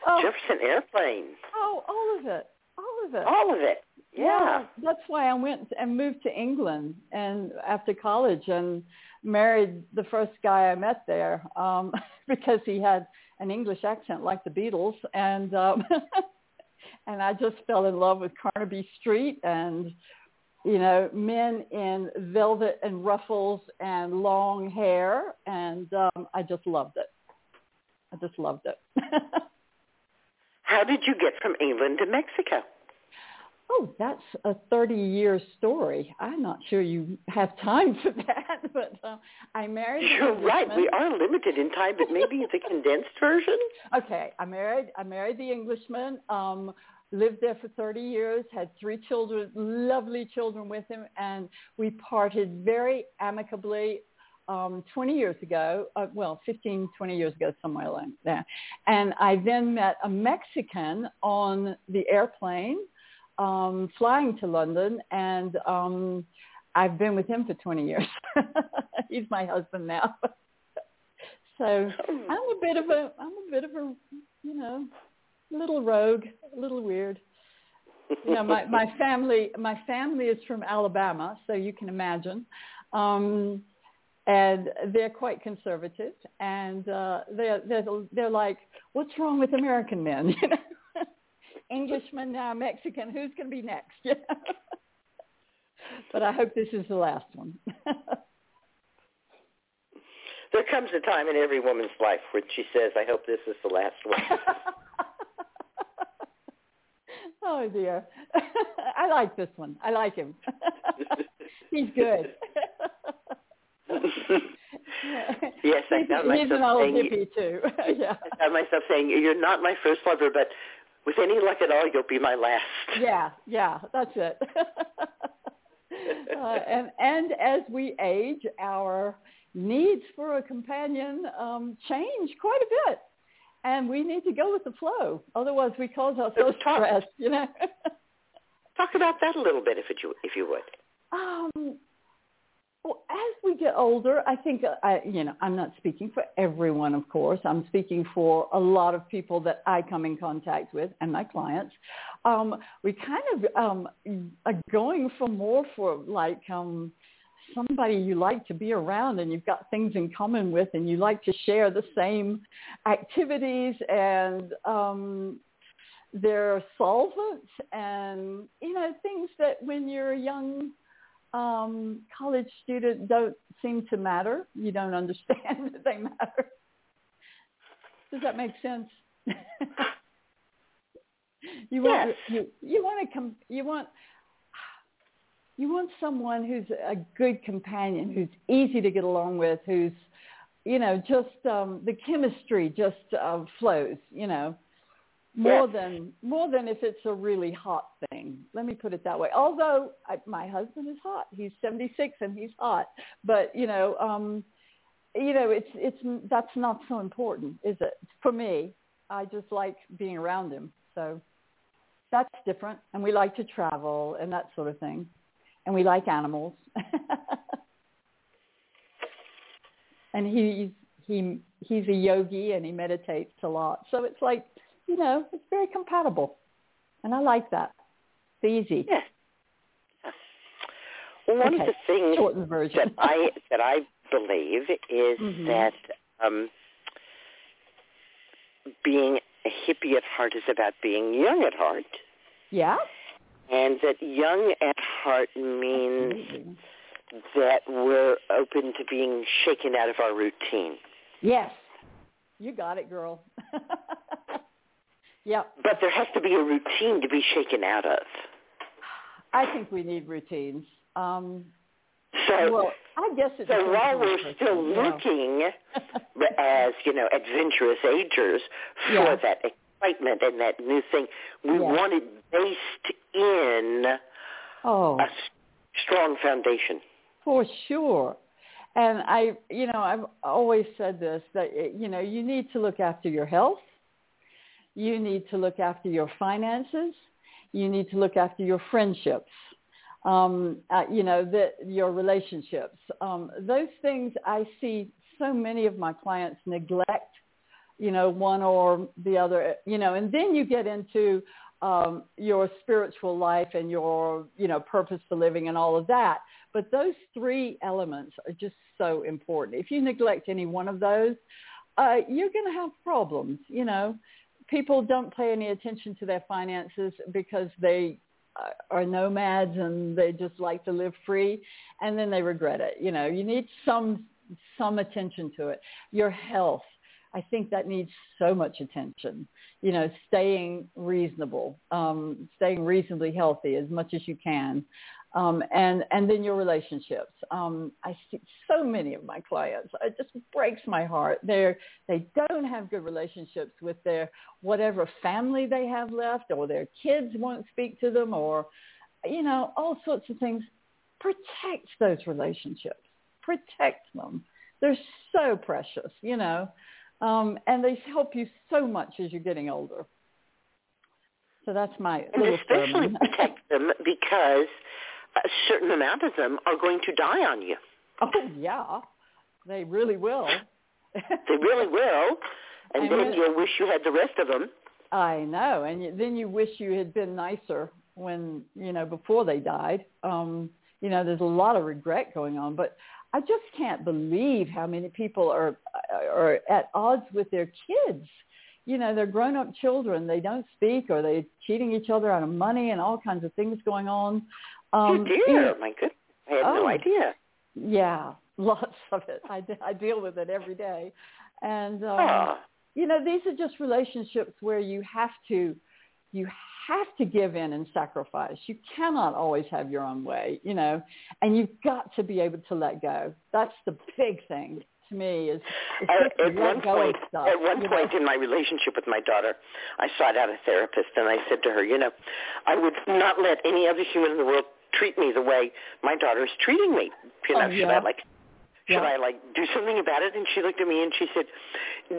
Oh. Jefferson Airplane. Oh, all of it. All of it. All of it. Yeah. yeah. That's why I went and moved to England and after college and married the first guy I met there um, because he had an English accent like the Beatles and um, and I just fell in love with Carnaby Street and you know, men in velvet and ruffles and long hair, and um, I just loved it. I just loved it. How did you get from England to Mexico? Oh, that's a 30-year story. I'm not sure you have time for that, but uh, I married. You're right. We are limited in time, but maybe the condensed version. Okay, I married. I married the Englishman. Um, lived there for 30 years, had three children, lovely children with him, and we parted very amicably um, 20 years ago, uh, well, 15, 20 years ago, somewhere like that. And I then met a Mexican on the airplane um, flying to London, and um, I've been with him for 20 years. He's my husband now. so I'm a bit of a, I'm a bit of a, you know, little rogue, a little weird. You know, my my family my family is from Alabama, so you can imagine. Um, and they're quite conservative, and uh, they're they're they're like, what's wrong with American men? You know, Englishman now, Mexican. Who's going to be next? Know? but I hope this is the last one. there comes a time in every woman's life when she says, "I hope this is the last one." Oh dear. I like this one. I like him. He's good. yes, I found myself he's an old saying, too. yeah. I found myself saying, "You're not my first lover, but with any luck at all, you'll be my last." Yeah, yeah, that's it. uh, and and as we age, our needs for a companion um, change quite a bit and we need to go with the flow. Otherwise, we cause ourselves talk, stress. You know. talk about that a little bit, if you if you would. Um, well, as we get older, I think uh, I, you know I'm not speaking for everyone, of course. I'm speaking for a lot of people that I come in contact with and my clients. Um, we kind of um, are going for more for like um, somebody you like to be around and you've got things in common with and you like to share the same activities and um, they're solvents and you know things that when you're young um, college student don't seem to matter. You don't understand that they matter. Does that make sense? you want yes. you, you want to come you want you want someone who's a good companion, who's easy to get along with, who's, you know, just um, the chemistry just uh, flows, you know, more yes. than more than if it's a really hot thing. Let me put it that way. Although I, my husband is hot, he's 76 and he's hot, but you know, um, you know, it's it's that's not so important, is it? For me, I just like being around him. So that's different. And we like to travel and that sort of thing. And we like animals. and he's he he's a yogi and he meditates a lot. So it's like, you know, it's very compatible. And I like that. It's easy. Yes. Well, one Okay. of the things that I that I believe is Mhm. that um, being a hippie at heart is about being young at heart, Yeah. and that young at heart means that we're open to being shaken out of our routine. Yes. You got it, girl. yep. But there has to be a routine to be shaken out of. I think we need routines. Um, So, well, I guess it's so while we're still looking as you know adventurous agers for Yeah. that excitement and that new thing, we Yeah. want it based in oh, a strong foundation. for sure. And I, you know, I've always said this that you know you need to look after your health. You need to look after your finances. You need to look after your friendships. Um, uh, you know that your relationships. Um, those things I see so many of my clients neglect. You know, one or the other. You know, and then you get into um, your spiritual life and your you know purpose for living and all of that. But those three elements are just so important. If you neglect any one of those, uh, you're going to have problems. You know, people don't pay any attention to their finances because they uh, are nomads and they just like to live free, and then they regret it. You know, you need some some attention to it. Your health. I think that needs so much attention. You know, staying reasonable, um, staying reasonably healthy as much as you can, um, and and then your relationships. Um, I see so many of my clients. It just breaks my heart. They they don't have good relationships with their whatever family they have left, or their kids won't speak to them, or you know all sorts of things. Protect those relationships. Protect them. They're so precious, you know, um, and they help you so much as you're getting older. So that's my And little especially sermon. protect them because a certain amount of them are going to die on you. Oh yeah, they really will. They really will. And And then you'll wish you had the rest of them. I know, and then you wish you had been nicer when you know before they died. Um, you know, there's a lot of regret going on, but I just can't believe how many people are are at odds with their kids. You know, they're grown-up children. They don't speak, or they're cheating each other out of money, and all kinds of things going on. Um, oh dear, you know, my goodness. I had Oh. no idea. Yeah, lots of it. I, I deal with it every day, and um, you know these are just relationships where you have to you have to give in and sacrifice. You cannot always have your own way, you know, and you've got to be able to let go. That's the big thing to me is, is At, at one go point, stuff. at one you know. point in my relationship with my daughter, I sought out a therapist, and I said to her, you know, I would not let any other human in the world treat me the way my daughter is treating me. You know, Oh, should. I like, should Yeah. I like do something about it? And she looked at me and she said,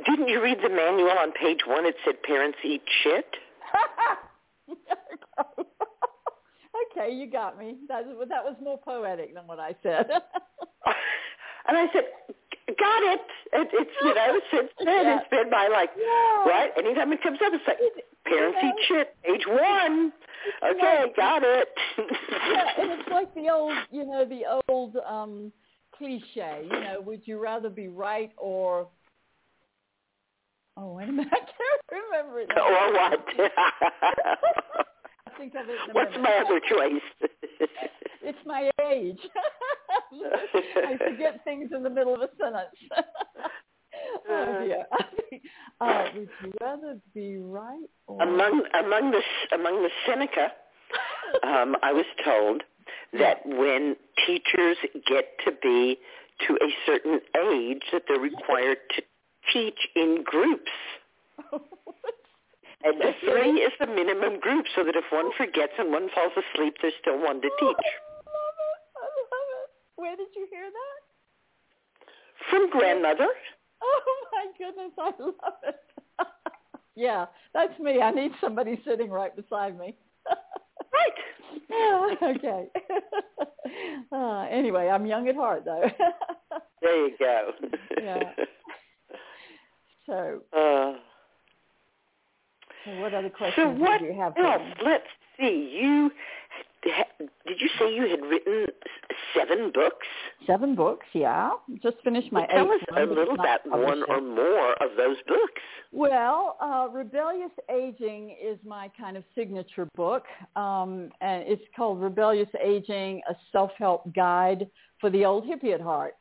didn't you read the manual on page one? It said parents eat shit. okay, you got me. That was, that was more poetic than what I said. And I said, got it. it it's, you know, since then Yeah. it's been my like, Yeah. right? Anytime it comes up, it's like, parents you know, eat shit, page one. Okay, like- got it. yeah, and it's like the old, you know, the old um cliche. You know, would you rather be right or? Oh, wait a minute, I can't remember it. now. or what? I think of it What's minute. my other choice? It's my age. I forget things in the middle of a sentence. Oh dear. uh, would you rather be right or? among among the among the Seneca, um, I was told that when teachers get to be to a certain age, that they're required to teach in groups. And the three is the minimum group, so that if one forgets and one falls asleep, there's still one to teach. I love it. I love it. Where did you hear that? From grandmother. Oh my goodness, I love it. yeah, that's me. I need somebody sitting right beside me. right. Okay. uh, anyway, I'm young at heart, though. there you go. yeah. So, uh, so what other questions so what do you have? else? Let's see. You did you say you had written seven books? Seven books, yeah. Just finished my well, tell us one, a little about one or more of those books. Well, uh, Rebellious Aging is my kind of signature book, um, and it's called Rebellious Aging: A Self-Help Guide for the Old Hippie at Heart.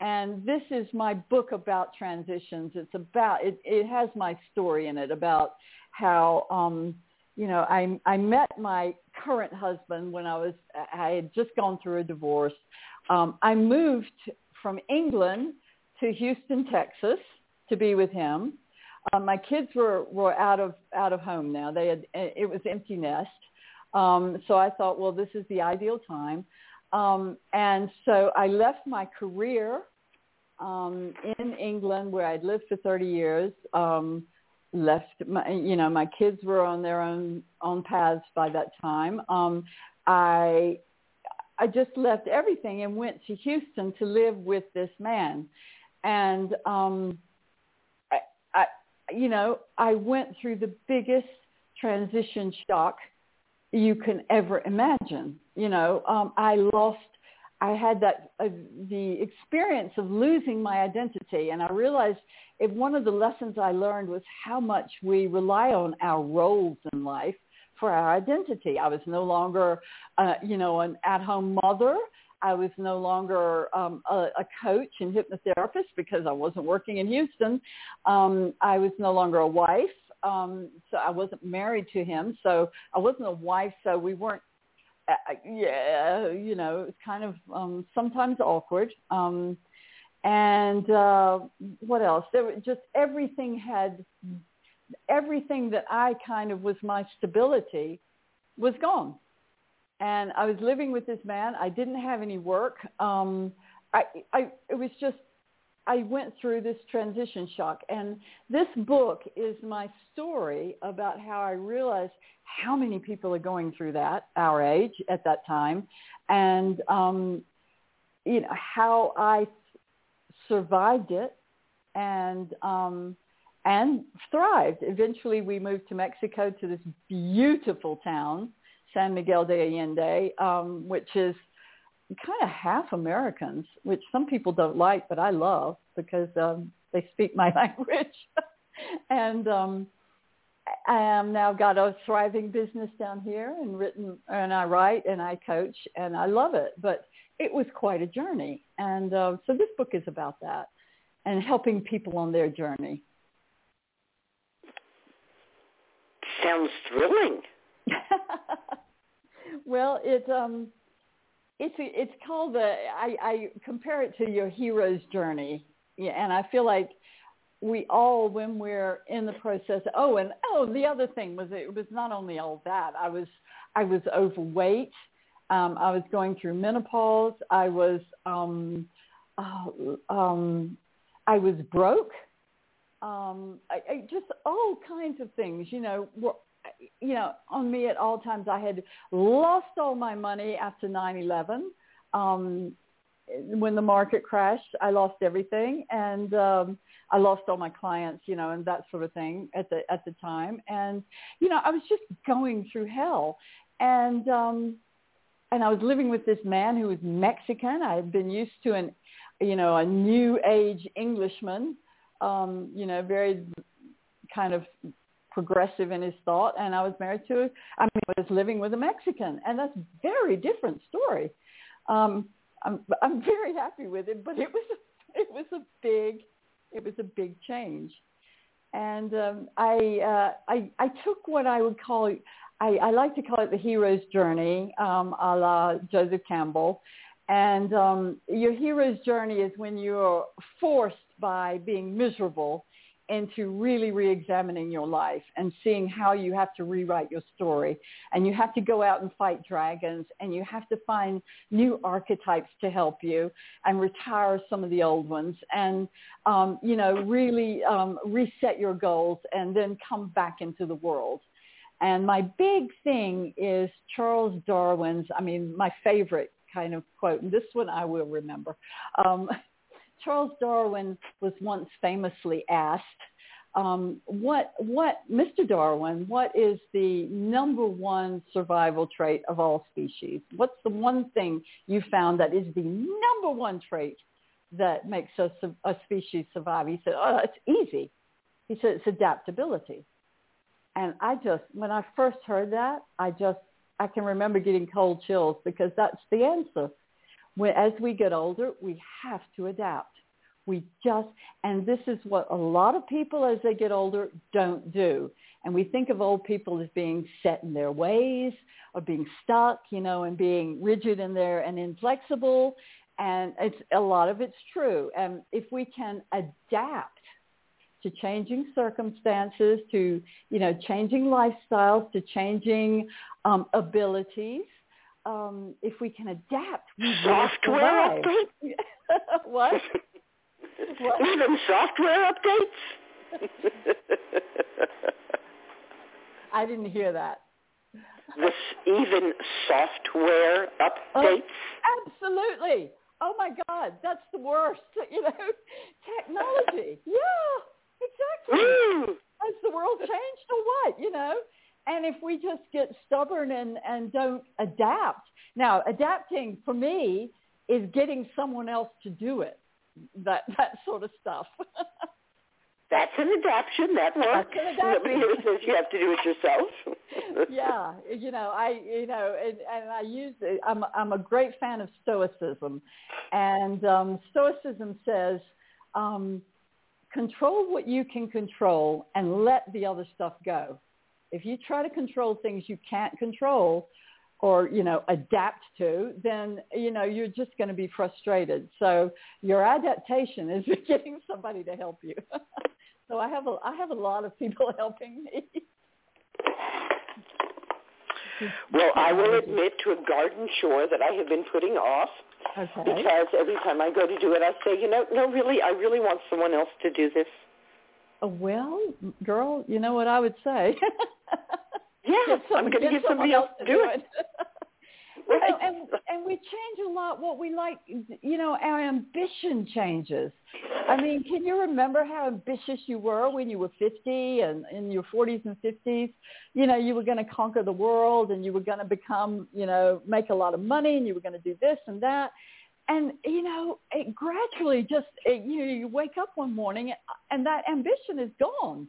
And this is my book about transitions. It's about it. It has my story in it about how um, you know, I I met my current husband when I was I had just gone through a divorce. Um, I moved from England to Houston, Texas, to be with him. Um, my kids were were out of out of home now. They had it was empty nest. Um, so I thought, well, this is the ideal time. Um, and so I left my career um, in England, where I'd lived for 30 years. Um, left my you know my kids were on their own own paths by that time. Um i i just left everything and went to houston to live with this man. And um i i you know i went through the biggest transition shock you can ever imagine. You know um i lost I had that uh, the experience of losing my identity, and I realized if one of the lessons I learned was how much we rely on our roles in life for our identity. I was no longer, uh, you know, an at-home mother. I was no longer um, a, a coach and hypnotherapist because I wasn't working in Houston. Um, I was no longer a wife. Um, so I wasn't married to him. So I wasn't a wife. So we weren't uh, yeah, you know, it's kind of um, sometimes awkward. Um, and uh, what else? There were just everything had everything that I kind of was my stability was gone. And I was living with this man. I didn't have any work. Um, I, I, it was just I went through this transition shock. And this book is my story about how I realized how many people are going through that, our age at that time, and um, you know how I survived it and um, and thrived. Eventually, we moved to Mexico to this beautiful town, San Miguel de Allende, um, which is kind of half Americans, which some people don't like, but I love because um, they speak my language. and um, I am now got a thriving business down here and written and I write and I coach and I love it. But it was quite a journey. And uh, so this book is about that and helping people on their journey. Sounds thrilling. well, it um it's it's called the I, I compare it to your hero's journey. Yeah, and I feel like we all when we're in the process oh and oh the other thing was it was not only all that i was i was overweight um i was going through menopause i was um uh, um i was broke um I, I just all kinds of things you know were you know on me at all times i had lost all my money after nine eleven um when the market crashed i lost everything and um I lost all my clients, you know, and that sort of thing at the at the time. And you know, I was just going through hell, and um, and I was living with this man who was Mexican. I had been used to an, you know, a new age Englishman, um, you know, very kind of progressive in his thought. And I was married to, I mean, I was living with a Mexican, and that's a very different story. Um, I'm I'm very happy with it, but it was it was a big it was a big change. And um, I, uh, I, I took what I would call, I, I like to call it the hero's journey, um, a la Joseph Campbell. And um, your hero's journey is when you're forced by being miserable into really re-examining your life and seeing how you have to rewrite your story. And you have to go out and fight dragons and you have to find new archetypes to help you and retire some of the old ones and um, you know really um, reset your goals and then come back into the world. And my big thing is Charles Darwin's I mean my favorite kind of quote and this one I will remember um, Charles Darwin was once famously asked, um, what, what, Mr. Darwin, what is the number one survival trait of all species? What's the one thing you found that is the number one trait that makes a, a species survive? He said, oh, it's easy. He said, it's adaptability. And I just, when I first heard that, I just, I can remember getting cold chills because that's the answer. As we get older, we have to adapt. We just, and this is what a lot of people as they get older don't do. And we think of old people as being set in their ways or being stuck, you know, and being rigid in there and inflexible. And it's a lot of it's true. And if we can adapt to changing circumstances, to, you know, changing lifestyles, to changing um, abilities, um, if we can adapt, we software update. what? what? Even software updates. I didn't hear that. This even software updates. Oh, absolutely. Oh my God, that's the worst. You know, technology. Yeah, exactly. Has the world changed or what? You know, and if we just get stubborn and, and don't adapt. Now, adapting for me is getting someone else to do it. That that sort of stuff. That's an adaptation. That works. An Nobody ever says you have to do it yourself. yeah, you know, I, you know, and, and I use. It, I'm, I'm a great fan of Stoicism, and um, Stoicism says, um, control what you can control and let the other stuff go. If you try to control things you can't control or, you know, adapt to, then, you know, you're just going to be frustrated. So your adaptation is getting somebody to help you. so I have a, I have a lot of people helping me. Well, I will admit to a garden chore that I have been putting off okay. because every time I go to do it, I say, you know, no, really, I really want someone else to do this. Uh, well, girl, you know what I would say. yeah, I'm going to get somebody else to do it. know, and and we change a lot. What we like, you know, our ambition changes. I mean, can you remember how ambitious you were when you were 50 and in your 40s and 50s? You know, you were going to conquer the world and you were going to become, you know, make a lot of money and you were going to do this and that and you know it gradually just it, you know you wake up one morning and that ambition is gone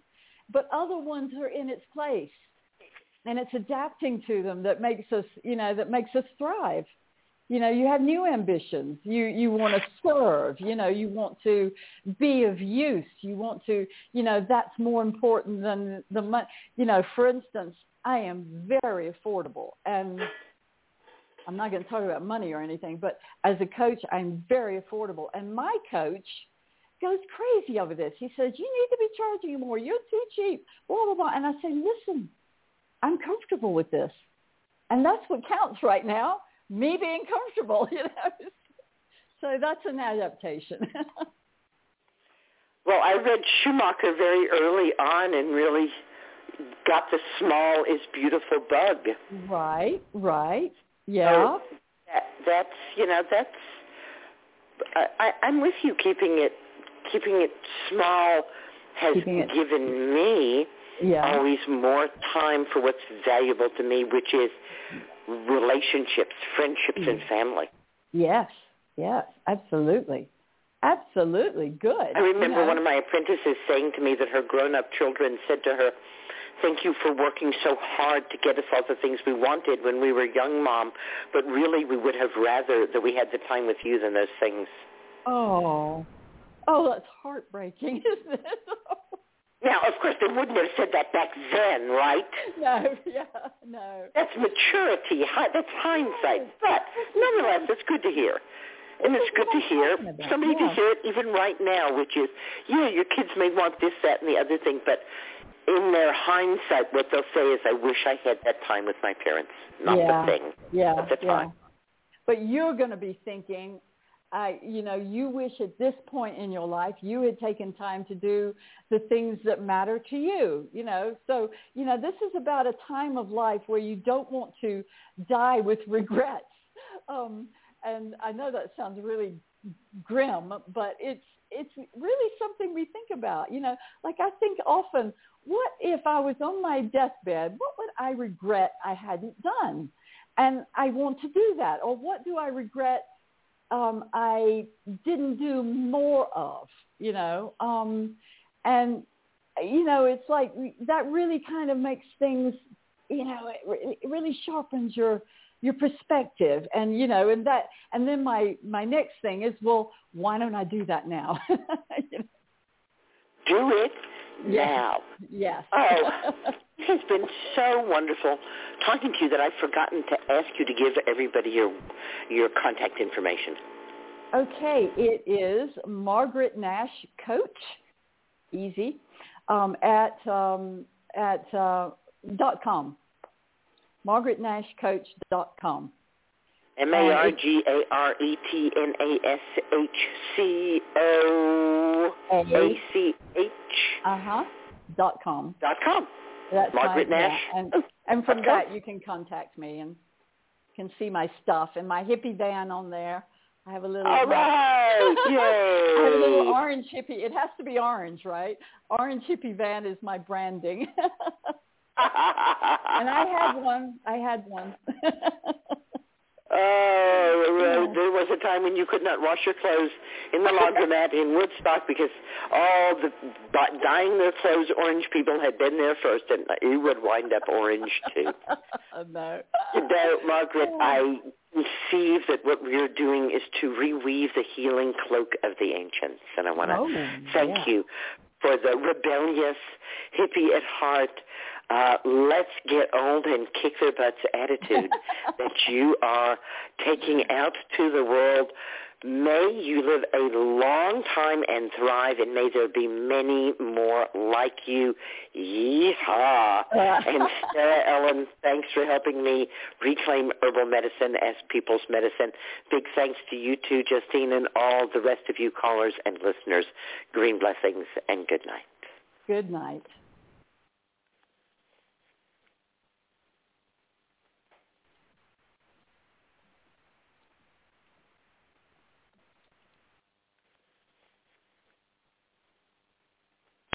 but other ones are in its place and it's adapting to them that makes us you know that makes us thrive. You know you have new ambitions. You you want to serve. You know you want to be of use. You want to you know that's more important than the money you know for instance i am very affordable and I'm not going to talk about money or anything, but as a coach, I'm very affordable. And my coach goes crazy over this. He says, you need to be charging more. You're too cheap, blah, blah, blah. And I say, listen, I'm comfortable with this. And that's what counts right now, me being comfortable, you know. So that's an adaptation. well, I read Schumacher very early on and really got the small is beautiful bug. Right, right. Yeah. So that, that's you know that's I, I'm with you. Keeping it keeping it small has it, given me yeah. always more time for what's valuable to me, which is relationships, friendships, mm. and family. Yes, yes, absolutely. Absolutely. Good. I remember know. one of my apprentices saying to me that her grown-up children said to her, thank you for working so hard to get us all the things we wanted when we were young, Mom. But really, we would have rather that we had the time with you than those things. Oh, oh, that's heartbreaking, isn't it? now, of course, they wouldn't have said that back then, right? No, yeah, no. That's maturity. That's hindsight. But nonetheless, it's good to hear. And it's good to hear somebody yeah. to hear it even right now, which is, yeah, your kids may want this, that, and the other thing, but in their hindsight, what they'll say is, I wish I had that time with my parents, not yeah. the thing, yeah, but the time. Yeah. But you're going to be thinking, I, you know, you wish at this point in your life you had taken time to do the things that matter to you, you know. So, you know, this is about a time of life where you don't want to die with regrets. Um, and I know that sounds really grim, but it's it's really something we think about. You know, like I think often, what if I was on my deathbed? What would I regret I hadn't done? And I want to do that. Or what do I regret um, I didn't do more of? You know, um, and you know, it's like that really kind of makes things. You know, it, it really sharpens your your perspective and you know and that and then my my next thing is well why don't i do that now you know? do it now yes oh has been so wonderful talking to you that i've forgotten to ask you to give everybody your your contact information okay it is margaret nash coach easy um, at um, at uh, dot com margaretnashcoach.com. M-A-R-G-A-R-E-T-N-A-S-H-C-O-A-C-H. Uh-huh. Dot com. Dot com. That's Margaret my, Nash. Yeah. And, oh, and from that you can contact me and can see my stuff and my hippie van on there. I have a little. All right! Yay! I have a little orange hippie. It has to be orange, right? Orange hippie van is my branding. and I had one. I had one. Oh, there was a time when you could not wash your clothes in the laundromat in Woodstock because all the dyeing their clothes orange people had been there first, and you would wind up orange too. no. No, Margaret, oh. I conceive that what we're doing is to reweave the healing cloak of the ancients, and I want to oh, thank yeah. you for the rebellious, hippie at heart, uh, let's get old and kick their butts attitude that you are taking out to the world. May you live a long time and thrive, and may there be many more like you. Yeehaw! and Sarah Ellen, thanks for helping me reclaim herbal medicine as people's medicine. Big thanks to you too, Justine, and all the rest of you callers and listeners. Green blessings and good night. Good night.